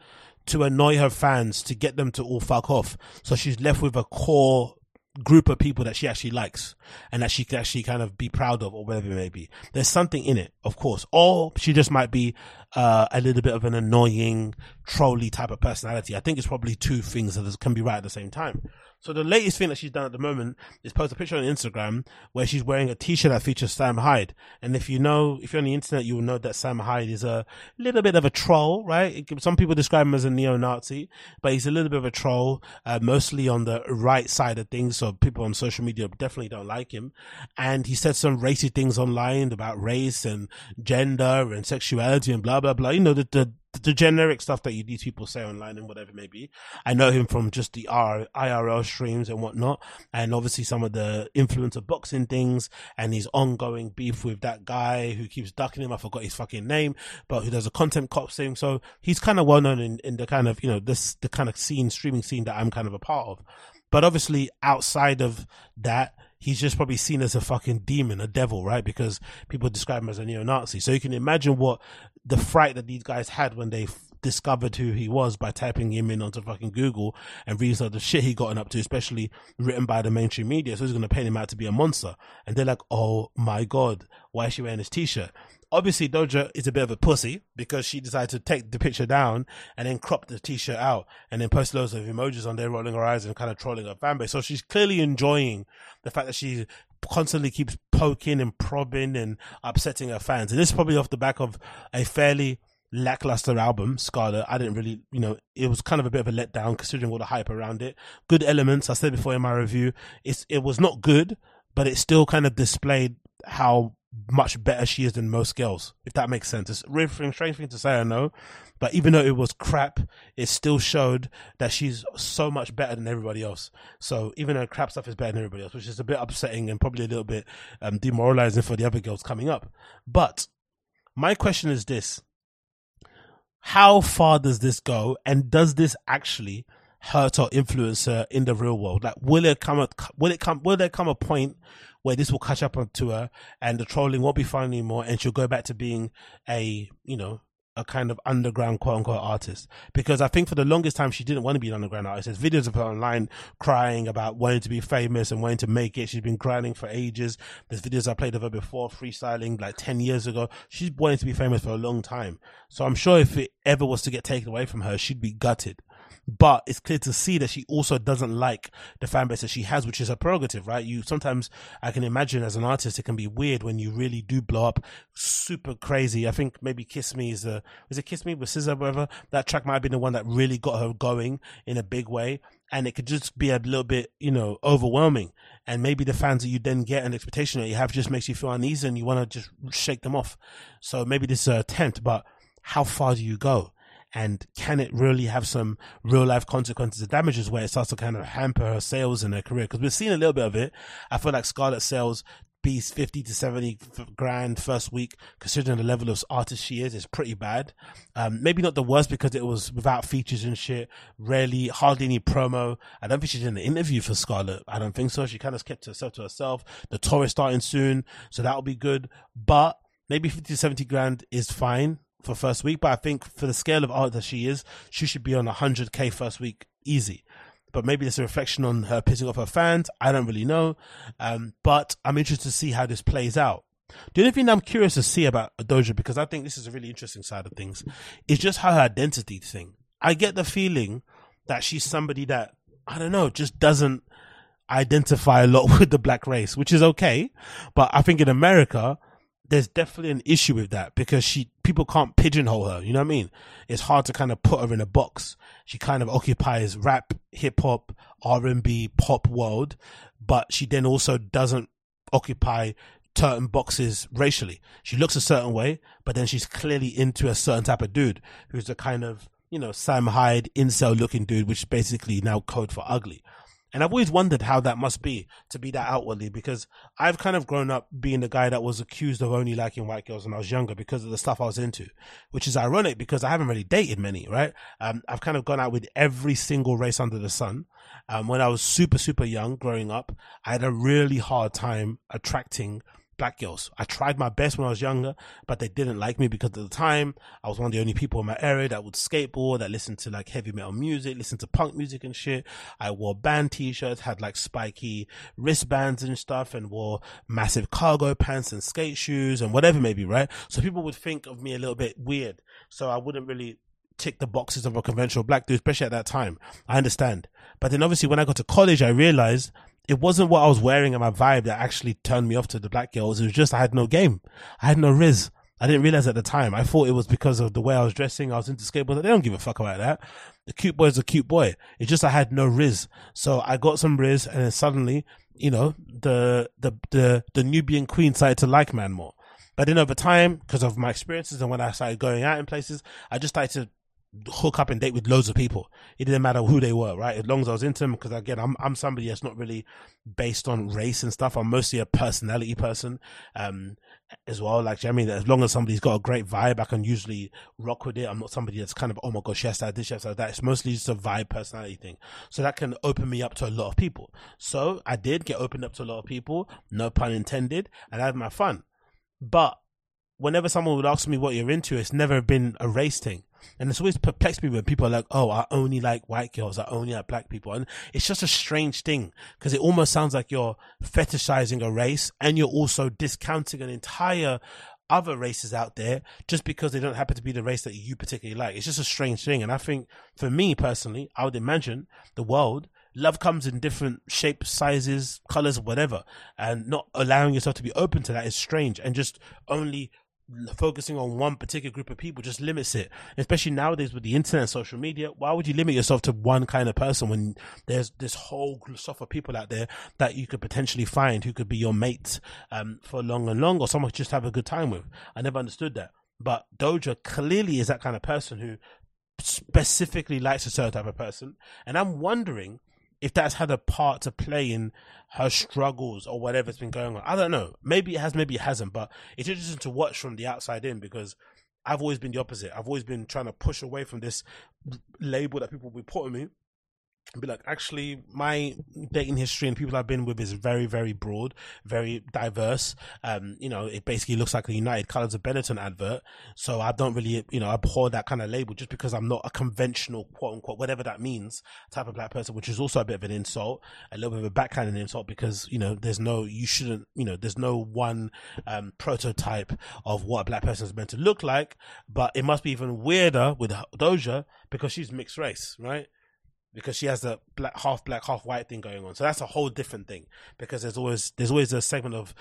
to annoy her fans to get them to all fuck off. So she's left with a core group of people that she actually likes and that she can actually kind of be proud of or whatever it may be. There's something in it, of course. Or she just might be uh, a little bit of an annoying, trolly type of personality. I think it's probably two things that can be right at the same time. So the latest thing that she's done at the moment is post a picture on Instagram where she's wearing a t-shirt that features Sam Hyde. And if you know, if you're on the internet, you will know that Sam Hyde is a little bit of a troll, right? Some people describe him as a neo-Nazi, but he's a little bit of a troll, uh, mostly on the right side of things. So people on social media definitely don't like him. And he said some racist things online about race and gender and sexuality and blah, blah, blah. You know, the, the, the generic stuff that you these people say online and whatever it may be. I know him from just the R, IRL streams and whatnot, and obviously some of the influencer boxing things and his ongoing beef with that guy who keeps ducking him. I forgot his fucking name, but who does a content cop thing. So he's kind of well known in, in the kind of you know this the kind of scene streaming scene that I'm kind of a part of. But obviously outside of that, he's just probably seen as a fucking demon, a devil, right? Because people describe him as a neo-Nazi. So you can imagine what the fright that these guys had when they f- discovered who he was by typing him in onto fucking Google and reading of the shit he gotten up to, especially written by the mainstream media. So he's going to paint him out to be a monster. And they're like, oh my God, why is she wearing this t-shirt? Obviously, Doja is a bit of a pussy because she decided to take the picture down and then crop the t-shirt out and then post loads of emojis on there, rolling her eyes and kind of trolling her fan base. So she's clearly enjoying the fact that she constantly keeps poking and probing and upsetting her fans. And this is probably off the back of a fairly lackluster album, Scarlet. I didn't really, you know, it was kind of a bit of a letdown considering all the hype around it. Good elements. I said before in my review, it's, it was not good, but it still kind of displayed how much better she is than most girls, if that makes sense. It's a really strange thing to say, I know, but even though it was crap, it still showed that she's so much better than everybody else. So even though crap stuff is better than everybody else, which is a bit upsetting and probably a little bit um, demoralizing for the other girls coming up. But my question is this: How far does this go, and does this actually hurt or influence her in the real world? Like, will it come? A, will it come? Will there come a point where this will catch up to her and the trolling won't be fun anymore and she'll go back to being a, you know, a kind of underground quote unquote artist because I think for the longest time she didn't want to be an underground artist. There's videos of her online crying about wanting to be famous and wanting to make it. She's been grinding for ages. There's videos I played of her before freestyling like 10 years ago. She's wanting to be famous for a long time. So I'm sure if it ever was to get taken away from her, she'd be gutted. But it's clear to see that she also doesn't like the fan base that she has, which is her prerogative, right? You sometimes I can imagine as an artist it can be weird when you really do blow up super crazy. I think maybe Kiss Me is the is it Kiss Me with SZA, whatever. That track might have been the one that really got her going in a big way. And it could just be a little bit, you know, overwhelming. And maybe the fans that you then get and the expectation that you have just makes you feel uneasy and you want to just shake them off. So maybe this is a attempt, but how far do you go? And can it really have some real life consequences and damages where it starts to kind of hamper her sales and her career? Because we've seen a little bit of it. I feel like Scarlet sales piece 50 to 70 grand first week considering the level of artist she is is pretty bad. Um, maybe not the worst because it was without features and shit rarely hardly any promo. I don't think she did an interview for Scarlet. I don't think so. She kind of kept herself to herself. The tour is starting soon so that'll be good. But maybe 50 to 70 grand is fine for first week but i think for the scale of art that she is she should be on 100k first week easy but maybe it's a reflection on her pissing off her fans. I don't really know. Um, but I'm interested to see how this plays out. The only thing I'm curious to see about Doja, because I think this is a really interesting side of things, is just her identity thing. I get the feeling that she's somebody that, I don't know, just doesn't identify a lot [LAUGHS] with the black race, which is okay. But I think in America, there's definitely an issue with that because she people can't pigeonhole her. You know what I mean? It's hard to kind of put her in a box. She kind of occupies rap, hip hop, R and B, pop world, but she then also doesn't occupy certain boxes racially. She looks a certain way, but then she's clearly into a certain type of dude who's a kind of you know Sam Hyde incel looking dude, which is basically now code for ugly. And I've always wondered how that must be to be that outwardly because I've kind of grown up being the guy that was accused of only liking white girls when I was younger because of the stuff I was into, which is ironic because I haven't really dated many, right? Um, I've kind of gone out with every single race under the sun. Um, when I was super, super young growing up, I had a really hard time attracting black girls. I tried my best when I was younger, but they didn't like me because at the time I was one of the only people in my area that would skateboard, that listened to like heavy metal music, listened to punk music and shit. I wore band t-shirts, had like spiky wristbands and stuff and wore massive cargo pants and skate shoes and whatever maybe, right? So people would think of me a little bit weird. So I wouldn't really tick the boxes of a conventional black dude, especially at that time. I understand. But then obviously when I got to college, I realized it wasn't what I was wearing and my vibe that actually turned me off to the black girls. It was just I had no game. I had no riz. I didn't realize at the time. I thought it was because of the way I was dressing. I was into skateboard. They don't give a fuck about that. The cute boy is a cute boy. It's just I had no riz. So I got some riz and then suddenly, you know, the, the, the, the Nubian queen started to like man more. But then over time, because of my experiences and when I started going out in places, I just started to hook up and date with loads of people. It didn't matter who they were, right? As long as I was into them, because again, I'm I'm somebody that's not really based on race and stuff. I'm mostly a personality person, um, as well. Like, I mean, as long as somebody's got a great vibe, I can usually rock with it. I'm not somebody that's kind of, oh my gosh, yes, I this, yes, that. It's mostly just a vibe personality thing. So that can open me up to a lot of people. So I did get opened up to a lot of people, no pun intended, and I had my fun. But whenever someone would ask me what you're into, it's never been a race thing. And it's always perplexed me when people are like, oh, I only like white girls, I only like black people. And it's just a strange thing because it almost sounds like you're fetishizing a race and you're also discounting an entire other races out there just because they don't happen to be the race that you particularly like. It's just a strange thing. And I think for me personally, I would imagine the world love comes in different shapes, sizes, colors, whatever, and not allowing yourself to be open to that is strange. And just only focusing on one particular group of people just limits it. Especially nowadays with the internet and social media, why would you limit yourself to one kind of person when there's this whole stuff of people out there that you could potentially find who could be your mate um, for long and long or someone just have a good time with? I never understood that. But Doja clearly is that kind of person who specifically likes a certain type of person. And I'm wondering if that's had a part to play in her struggles or whatever's been going on. I don't know. Maybe it has, maybe it hasn't, but it's interesting to watch from the outside in because I've always been the opposite. I've always been trying to push away from this label that people will be putting me be like, actually, my dating history and people I've been with is very, very broad, very diverse. Um, you know, it basically looks like a United Colors of Benetton advert. So I don't really, you know, abhor that kind of label just because I'm not a conventional, quote unquote, whatever that means, type of black person, which is also a bit of an insult, a little bit of a backhanded insult because, you know, there's no, you shouldn't, you know, there's no one, um, prototype of what a black person is meant to look like. But it must be even weirder with Doja because she's mixed race, right? Because she has the black half black half white thing going on. So that's a whole different thing because there's always there's always a segment of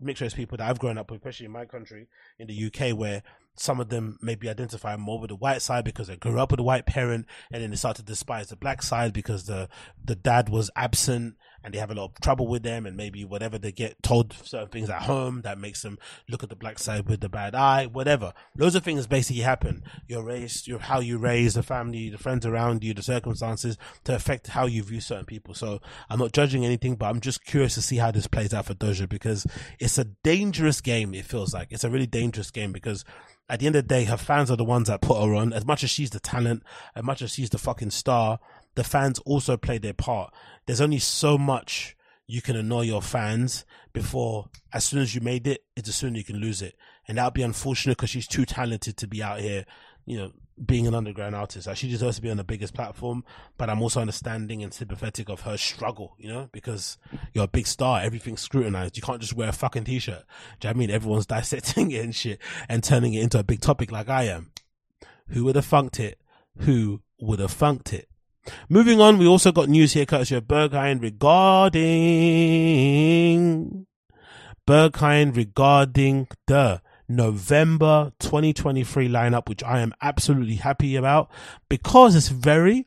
mixed race people that I've grown up with, especially in my country in the UK, where some of them maybe identify more with the white side because they grew up with a white parent, and then they start to despise the black side because the the dad was absent and they have a lot of trouble with them, and maybe whatever they get told certain things at home that makes them look at the black side with the bad eye, whatever. Loads of things basically happen. Your race, your how you raise the family, the friends around you, the circumstances to affect how you view certain people. So I'm not judging anything, but I'm just curious to see how this plays out for Doja because it's a dangerous game. It feels like it's a really dangerous game because at the end of the day, her fans are the ones that put her on. As much as she's the talent, as much as she's the fucking star, the fans also play their part. There's only so much you can annoy your fans before, as soon as you made it, it's as soon as you can lose it. And that would be unfortunate because she's too talented to be out here, you know, being an underground artist. Like she deserves to be on the biggest platform, but I'm also understanding and sympathetic of her struggle, you know, because you're a big star, everything's scrutinized. You can't just wear a fucking t-shirt. Do you know I mean? Everyone's [LAUGHS] dissecting it and shit and turning it into a big topic like I am. Who would have funked it? Who would have funked it? Moving on, we also got news here courtesy of Berghain regarding Berghain regarding the November 2023 lineup, which I am absolutely happy about because it's very,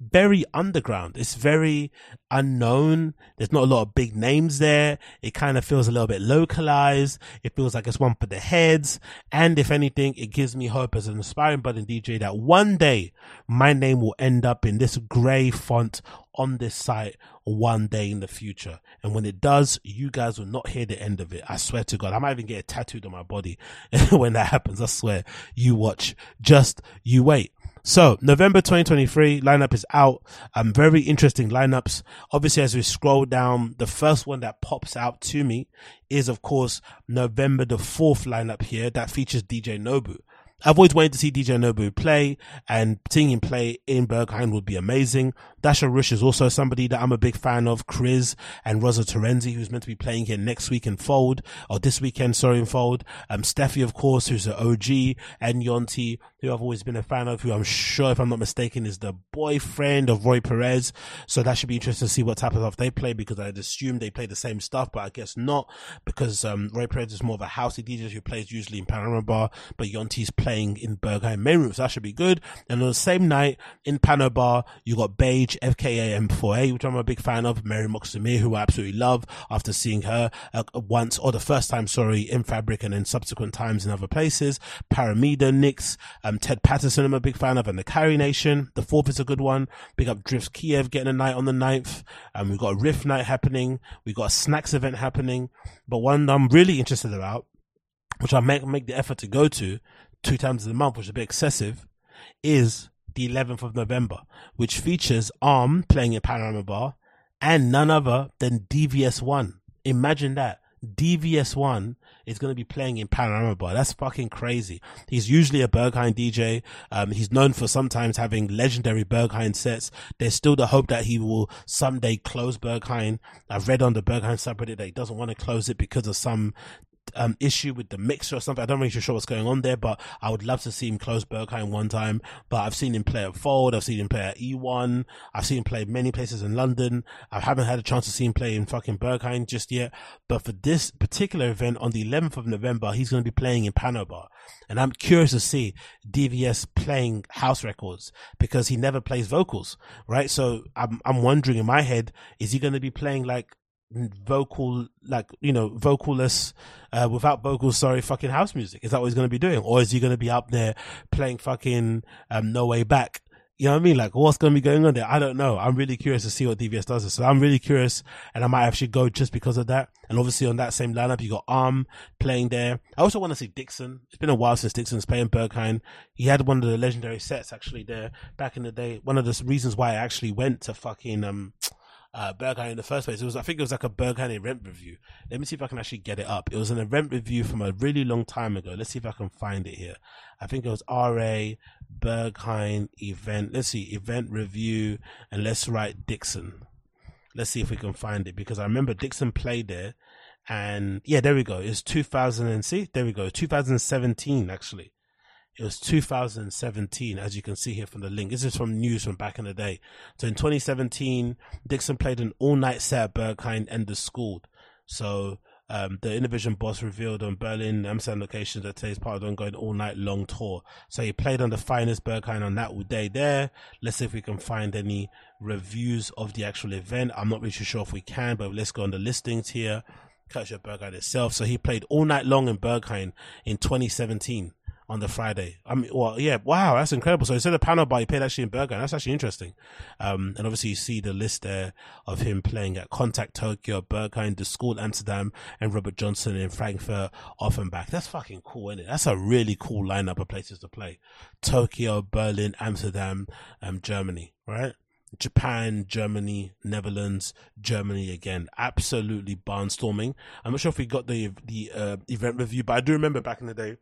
very underground. It's very unknown. There's not a lot of big names there. It kind of feels a little bit localized. It feels like it's one for the heads. And if anything, it gives me hope as an aspiring budding DJ that one day my name will end up in this gray font on this site one day in the future. And when it does, you guys will not hear the end of it. I swear to God. I might even get it tattooed on my body [LAUGHS] when that happens. I swear. You watch. Just you wait. So November 2023 lineup is out. Um, very interesting lineups. Obviously, as we scroll down, the first one that pops out to me is, of course, November the 4th lineup here that features DJ Nobu. I've always wanted to see DJ Nobu play and seeing him play in Berghain would be amazing. Dasha Rush is also somebody that I'm a big fan of. Chris and Rosa Terenzi, who's meant to be playing here next week in Fold, or this weekend, sorry, in Fold. Um, Steffi, of course, who's the OG, and Yonti, who I've always been a fan of, who I'm sure, if I'm not mistaken, is the boyfriend of Roi Perez. So that should be interesting to see what type of stuff they play because I'd assume they play the same stuff, but I guess not because, um, Roi Perez is more of a housey DJ who plays usually in Panorama Bar, but Yonti's playing in Berghain main room. So that should be good. And on the same night in Pano Bar, you got Beige, FKA M4A, which I'm a big fan of, Mary Moxamir, who I absolutely love after seeing her uh, once or the first time, sorry, in Fabric and then subsequent times in other places. Paramida, Nix, um, Ted Patterson, I'm a big fan of, and the Carry Nation. The fourth is a good one. Big up Drifts Kiev getting a night on the ninth. Um, we've got a Riff night happening. We've got a Snacks event happening. But one I'm really interested about, which I make, make the effort to go to two times a month, which is a bit excessive, is the 11th of November, which features Arm playing in Panorama Bar and none other than DVS1. Imagine that. DVS1 is going to be playing in Panorama Bar. That's fucking crazy. He's usually a Berghain DJ. Um, he's known for sometimes having legendary Berghain sets. There's still the hope that he will someday close Berghain. I've read on the Berghain subreddit that he doesn't want to close it because of some um, issue with the mixer or something. I don't really sure what's going on there, but I would love to see him close Berghain one time. But I've seen him play at Fold. I've seen him play at E1. I've seen him play many places in London. I haven't had a chance to see him play in fucking Berghain just yet. But for this particular event on the 11th of November, he's going to be playing in Panobar. And I'm curious to see DVS playing house records because he never plays vocals, right? So I'm, I'm wondering in my head, is he going to be playing like vocal like you know vocalless uh without vocals sorry fucking house music is that what he's going to be doing or is he going to be up there playing fucking um no way back you know what I mean? Like, what's going to be going on there? I don't know. I'm really curious to see what DVS does. So I'm really curious, and I might actually go just because of that. And obviously, on that same lineup, you got Arm playing there. I also want to see Dixon. It's been a while since Dixon's playing Berghain. He had one of the legendary sets actually there back in the day. One of the reasons why I actually went to fucking um uh, Berghain in the first place. It was, I think it was like a Berghain event review. Let me see if I can actually get it up. It was an event review from a really long time ago. Let's see if I can find it here. I think it was RA Berghain event. Let's see, event review, and let's write Dixon. Let's see if we can find it because I remember Dixon played there. And yeah, there we go. It's 2000 and see, there we go. 2017 actually. It was 2017, as you can see here from the link. This is from news from back in the day. So in 2017, Dixon played an all-night set at Berghain and the school. So um, the Innervisions boss revealed on Berlin, Amsterdam locations that today's part of the ongoing all night long tour. So he played on the finest Berghain on that day there. Let's see if we can find any reviews of the actual event. I'm not really sure if we can, but let's go on the listings here. Catch Berghain itself. So he played all night long in Berghain in 2017 on the Friday. I mean, well, yeah, wow, that's incredible. So instead of pano bar, he played actually in Berghain. That's actually interesting. Um, and obviously you see the list there of him playing at Contact Tokyo, Berghain, The School Amsterdam, and Robert Johnson in Frankfurt, Offenbach. That's fucking cool, isn't it? That's a really cool lineup of places to play. Tokyo, Berlin, Amsterdam, um, Germany, right? Japan, Germany, Netherlands, Germany again. Absolutely barnstorming. I'm not sure if we got the the uh, event review, but I do remember back in the day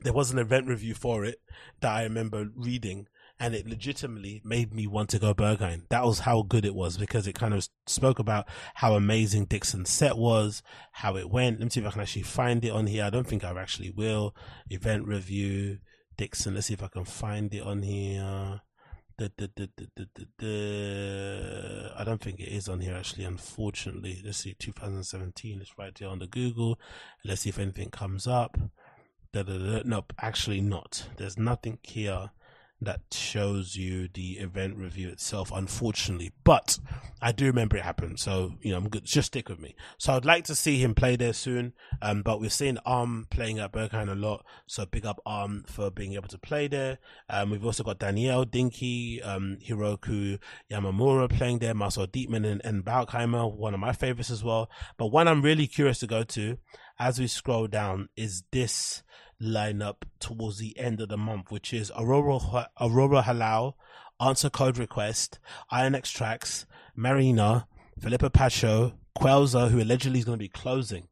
there was an event review for it that I remember reading and it legitimately made me want to go Berghain. That was how good it was because it kind of spoke about how amazing Dixon's set was, how it went. Let me see if I can actually find it on here. I don't think I actually will. Event review, Dixon. Let's see if I can find it on here. I don't think it is on here actually, unfortunately. Let's see, 2017. Let's write it on the Google. Let's see if anything comes up. Da, da, da. Nope, actually not. There's nothing here that shows you the event review itself, unfortunately. But I do remember it happened, so you know, I'm good. Just stick with me. So I'd like to see him play there soon. Um, but we've seen Arm playing at Berghain a lot, so big up Arm for being able to play there. Um, we've also got Danielle Dinky, um, Hiroko Yamamura playing there, Marcel Dettmann and, and Baukheimer, one of my favorites as well. But one I'm really curious to go to as we scroll down is this lineup towards the end of the month, which is Aurora Aurora Halal, Answer Code Request, Iron X Tracks, Marina, Philippa Pacho, Quelza, who allegedly is going to be closing.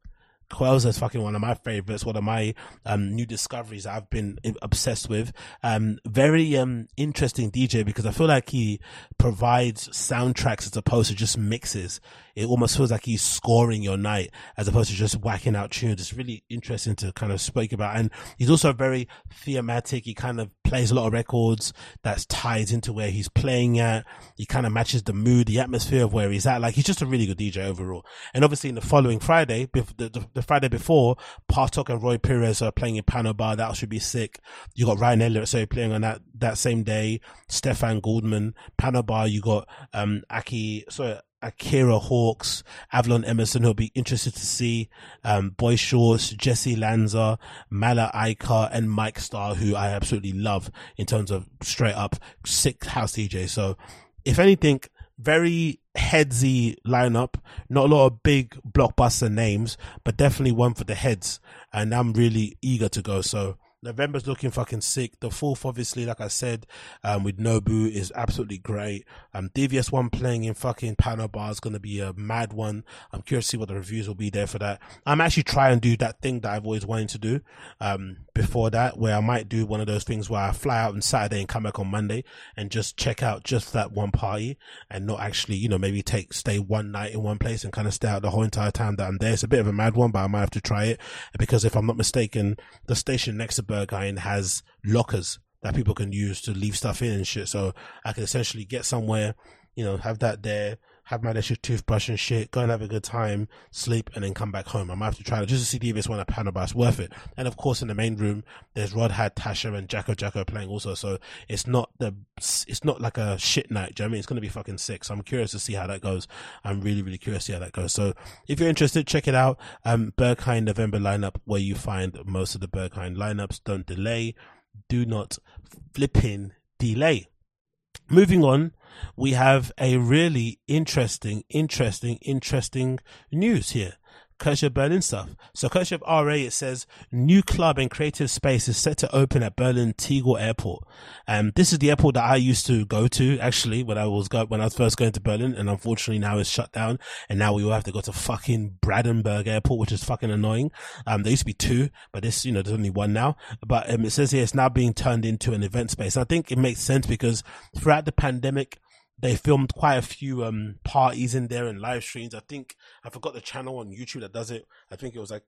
Quelza is fucking one of my favorites, one of my um, new discoveries I've been obsessed with. Um, very um, interesting DJ because I feel like he provides soundtracks as opposed to just mixes it almost feels like he's scoring your night as opposed to just whacking out tunes. It's really interesting to kind of speak about. And he's also very thematic. He kind of plays a lot of records that ties into where he's playing at. He kind of matches the mood, the atmosphere of where he's at. Like he's just a really good DJ overall. And obviously in the following Friday, the, the, the Friday before, Partok and Roi Perez are playing in Pano Bar. That should be sick. You got Ryan Elliott, so playing on that, that same day. Stefan Goldmann, Pano Bar. You got, um, Aki, sorry, Akira Hawks, Avalon Emerson, who'll be interested to see, um, Boy Shorts, Jessy Lanza, Mala Aika, and Mike Starr, who I absolutely love in terms of straight up sick house DJ. So, if anything, very headsy lineup, not a lot of big blockbuster names, but definitely one for the heads. And I'm really eager to go. So, November's looking fucking sick. The fourth, obviously, like I said, um, with Nobu is absolutely great. Um, DVS one playing in fucking pano bar is to be a mad one. I'm curious to see what the reviews will be there for that. I'm actually trying to do that thing that I've always wanted to do, um, before that, where I might do one of those things where I fly out on Saturday and come back on Monday and just check out just that one party and not actually, you know, maybe take, stay one night in one place and kind of stay out the whole entire time that I'm there. It's a bit of a mad one, but I might have to try it because if I'm not mistaken, the station next to Berghain has lockers that people can use to leave stuff in and shit. So I can essentially get somewhere, you know, have that there, have my electric toothbrush and shit, go and have a good time, sleep, and then come back home. I might have to try it just to see if it's one at panel, but it's worth it. And of course, in the main room, there's Rødhåd, Tasha, and Jacko Jacko playing also. So it's not the, it's not like a shit night. Do you know I mean? It's to be fucking sick. So I'm curious to see how that goes. I'm really, really curious to see how that goes. So if you're interested, check it out. Um, Berghain November lineup, where you find most of the Berghain lineups. Don't delay. Do not flipping delay. Moving on, we have a really interesting, interesting, interesting news here. Kirchhoff Berlin stuff. So Kirchhoff RA, it says new club and creative space is set to open at Berlin Tegel Airport. Um, this is the airport that I used to go to actually when I was go, when I was first going to Berlin and unfortunately now it's shut down and now we all have to go to fucking Brandenburg Airport, which is fucking annoying. Um, there used to be two, but this, you know, there's only one now, but um, it says here it's now being turned into an event space. I think it makes sense because throughout the pandemic, they filmed quite a few um parties in there and live streams. I think I forgot the channel on YouTube that does it. I think it was like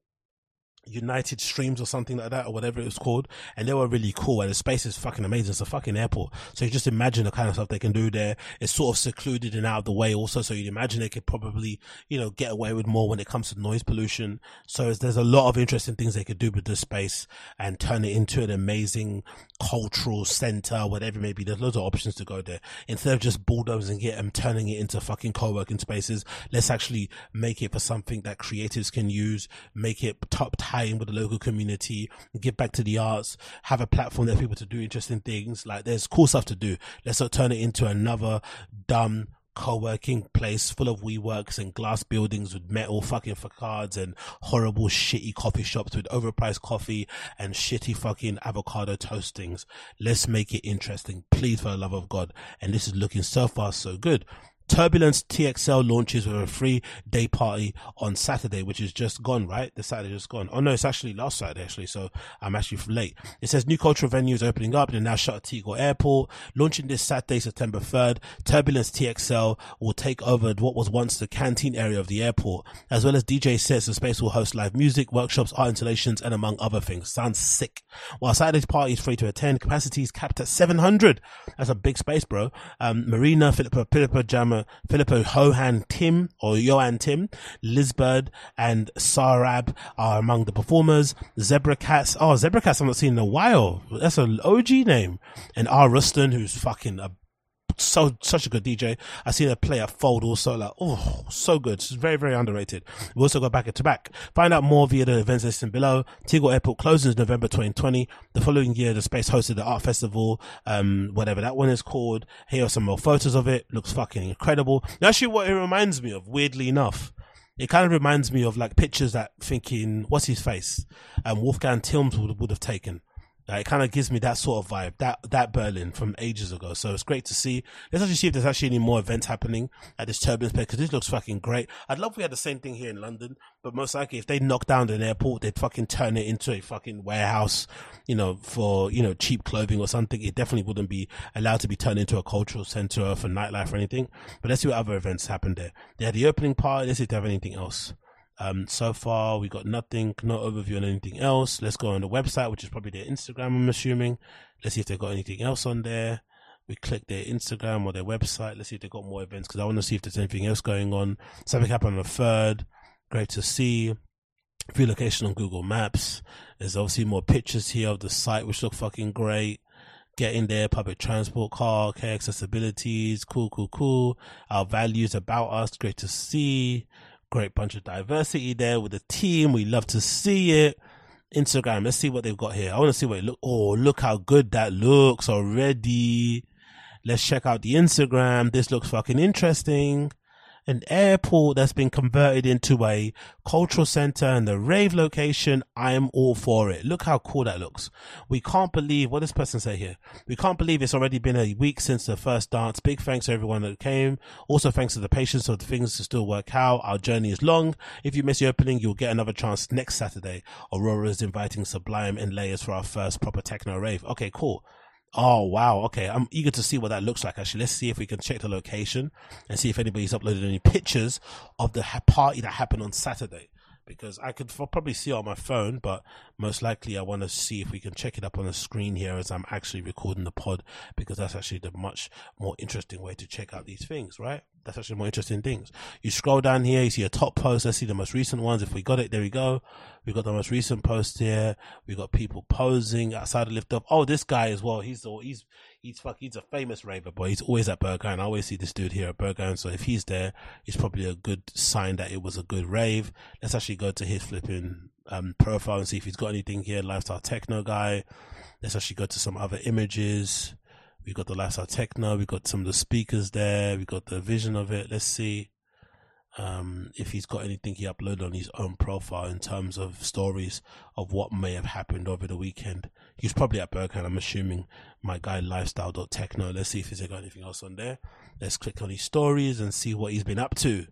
United Streams or something like that, or whatever it was called, and they were really cool. And the space is fucking amazing. It's a fucking airport, so you just imagine the kind of stuff they can do there. It's sort of secluded and out of the way, also. So you'd imagine they could probably, you know, get away with more when it comes to noise pollution. So there's a lot of interesting things they could do with this space and turn it into an amazing cultural center, whatever it may be. There's loads of options to go there. Instead of just bulldozing it and turning it into fucking co-working spaces, let's actually make it for something that creatives can use, make it top tie in with the local community, give back to the arts, have a platform there for people to do interesting things. Like there's cool stuff to do. Let's not turn it into another dumb co-working place full of WeWorks and glass buildings with metal fucking facades and horrible shitty coffee shops with overpriced coffee and shitty fucking avocado toastings. Let's make it interesting, please, for the love of God. And this is looking so far so good. Turbulence TXL launches with a free day party on Saturday, which is just gone, right? The Saturday just gone. Oh no, it's actually last Saturday actually, so I'm actually late. It says new cultural venues opening up. They're now shut at Tegel Airport. Launching this Saturday, September 3rd. Turbulence TXL will take over what was once the canteen area of the airport, as well as DJ sets. The space will host live music, workshops, art installations, and among other things. Sounds sick. While Saturday's party is free to attend, capacity is capped at 700. That's a big space, bro. Um, Marina, Philippa, Philippa Jammer, Filippo Hohan Tim or Johan Tim, Lizbird and Sarab are among the performers. Zebra Katz, oh, Zebra Katz I've not seen in a while. That's an OG name. And R. Ruston, who's fucking a so such a good DJ. I seen her play at Fold also like oh so good. It's very very underrated. We also got back to back. Find out more via the events listing below. Tegel Airport closes November 2020. The following year, the space hosted the art festival, um whatever that one is called. Here are some more photos of it. Looks fucking incredible. Actually, what it reminds me of, weirdly enough. It kind of reminds me of like pictures that thinking, what's his face? Um, Wolfgang Tillmans would, would have taken like, it kind of gives me that sort of vibe, that that Berlin from ages ago. So it's great to see. Let's actually see if there's actually any more events happening at this turbulence place because this looks fucking great. I'd love if we had the same thing here in London, but most likely if they knock down an airport, they'd fucking turn it into a fucking warehouse, you know, for you know cheap clothing or something. It definitely wouldn't be allowed to be turned into a cultural center for nightlife or anything. But let's see what other events happen there. They had the opening party. Let's see if they have anything else. Um, so far we got nothing, no overview on anything else. Let's go on the website, which is probably their Instagram, I'm assuming. Let's see if they've got anything else on there. We click their Instagram or their website. Let's see if they've got more events because I want to see if there's anything else going on. Something happened on the third. Great to see. Free location on Google Maps. There's obviously more pictures here of the site, which look fucking great. Getting there, public transport, car, okay, accessibilities, cool, cool, cool. Our values about us, great to see great bunch of diversity there with the team. We love to see it. Instagram, let's see what they've got here. I want to see what it look. Oh, look how good that looks already. Let's check out the Instagram. This looks fucking interesting an airport that's been converted into a cultural center and the rave location, I am all for it. Look how cool that looks. We can't believe what this person say here. We can't believe it's already been a week since the first dance. Big thanks to everyone that came. Also thanks to the patience of the things to still work out. Our journey is long. If you miss the opening, you'll get another chance next Saturday. Aurora is inviting Sublime and Layers for our first proper techno rave. Okay, cool. Oh wow, okay. I'm eager to see what that looks like. Actually, let's see if we can check the location and see if anybody's uploaded any pictures of the party that happened on Saturday. Because I could probably see it on my phone, but most likely I want to see if we can check it up on the screen here as I'm actually recording the pod. Because that's actually the much more interesting way to check out these things, right? That's actually more interesting things. You scroll down here, you see a top post. Let's see the most recent ones. If we got it, there we go. We got the most recent post here. We got people posing outside the lift up. Oh, this guy as well. He's he's he's fuck. He's a famous raver, boy. He's always at Berghain. I always see this dude here at Berghain. So if he's there, it's probably a good sign that it was a good rave. Let's actually go to his flipping um, profile and see if he's got anything here. Lifestyle techno guy. Let's actually go to some other images. We got the lifestyle techno. We got some of the speakers there. We got the vision of it. Let's see um, if he's got anything he uploaded on his own profile in terms of stories of what may have happened over the weekend. He's probably at Berghain, I'm assuming. My guy lifestyle.techno. Let's see if he's got anything else on there. Let's click on his stories and see what he's been up to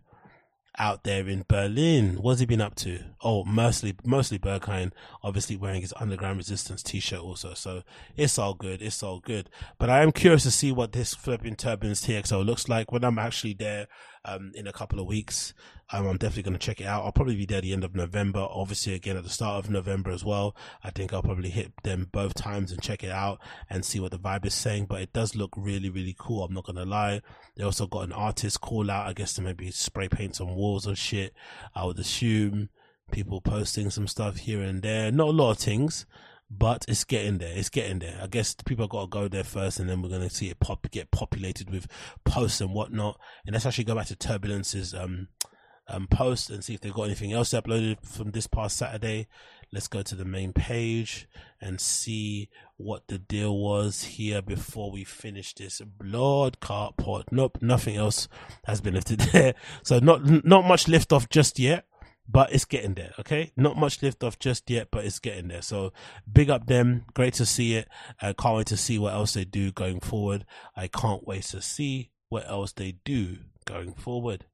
out there in Berlin. What's he been up to? Oh, mostly, mostly Berghain, obviously wearing his underground resistance t-shirt also. So it's all good. It's all good. But I am curious to see what this flipping turbulence TXL looks like when I'm actually there. Um, in a couple of weeks. Um, I'm definitely going to check it out. I'll probably be there the end of November. Obviously, again at the start of November as well. I think I'll probably hit them both times and check it out and see what the vibe is saying. But it does look really, really cool. I'm not going to lie. They also got an artist call out, I guess, to maybe spray paint some walls and shit. I would assume people posting some stuff here and there. Not a lot of things, but it's getting there. It's getting there. I guess people got to go there first, and then we're gonna see it pop get populated with posts and whatnot. And let's actually go back to Turbulence's um um post and see if they've got anything else uploaded from this past Saturday. Let's go to the main page and see what the deal was here before we finish this blood cart pot. Nope, nothing else has been lifted [LAUGHS] there. So not not much lift off just yet but it's getting there. Okay, not much lift off just yet, but it's getting there. So big up them. Great to see it. I can't wait to see what else they do going forward. I can't wait to see what else they do going forward.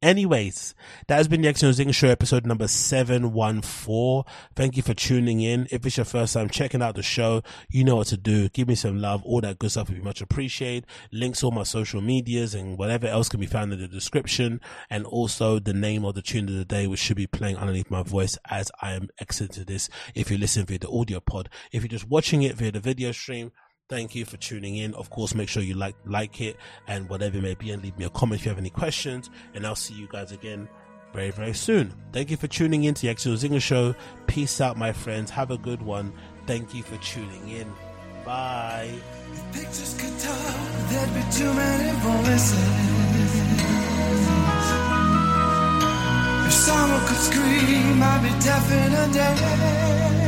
Anyways, that has been the Agostinho Zinga Show episode number 714. Thank you for tuning in. If it's your first time checking out the show, you know what to do. Give me some love. All that good stuff would be much appreciated. Links all my social medias and whatever else can be found in the description. And also the name of the tune of the day, which should be playing underneath my voice as I am exiting this. If you listen via the audio pod, if you're just watching it via the video stream, Thank you for tuning in. Of course, make sure you like like it and whatever it may be, and leave me a comment if you have any questions. And I'll see you guys again very very soon. Thank you for tuning in to the Agostinho Zinga Show. Peace out, my friends. Have a good one. Thank you for tuning in. Bye. Pictures could talk, there'd be too many voices. If someone could scream, I'd be deaf in a day.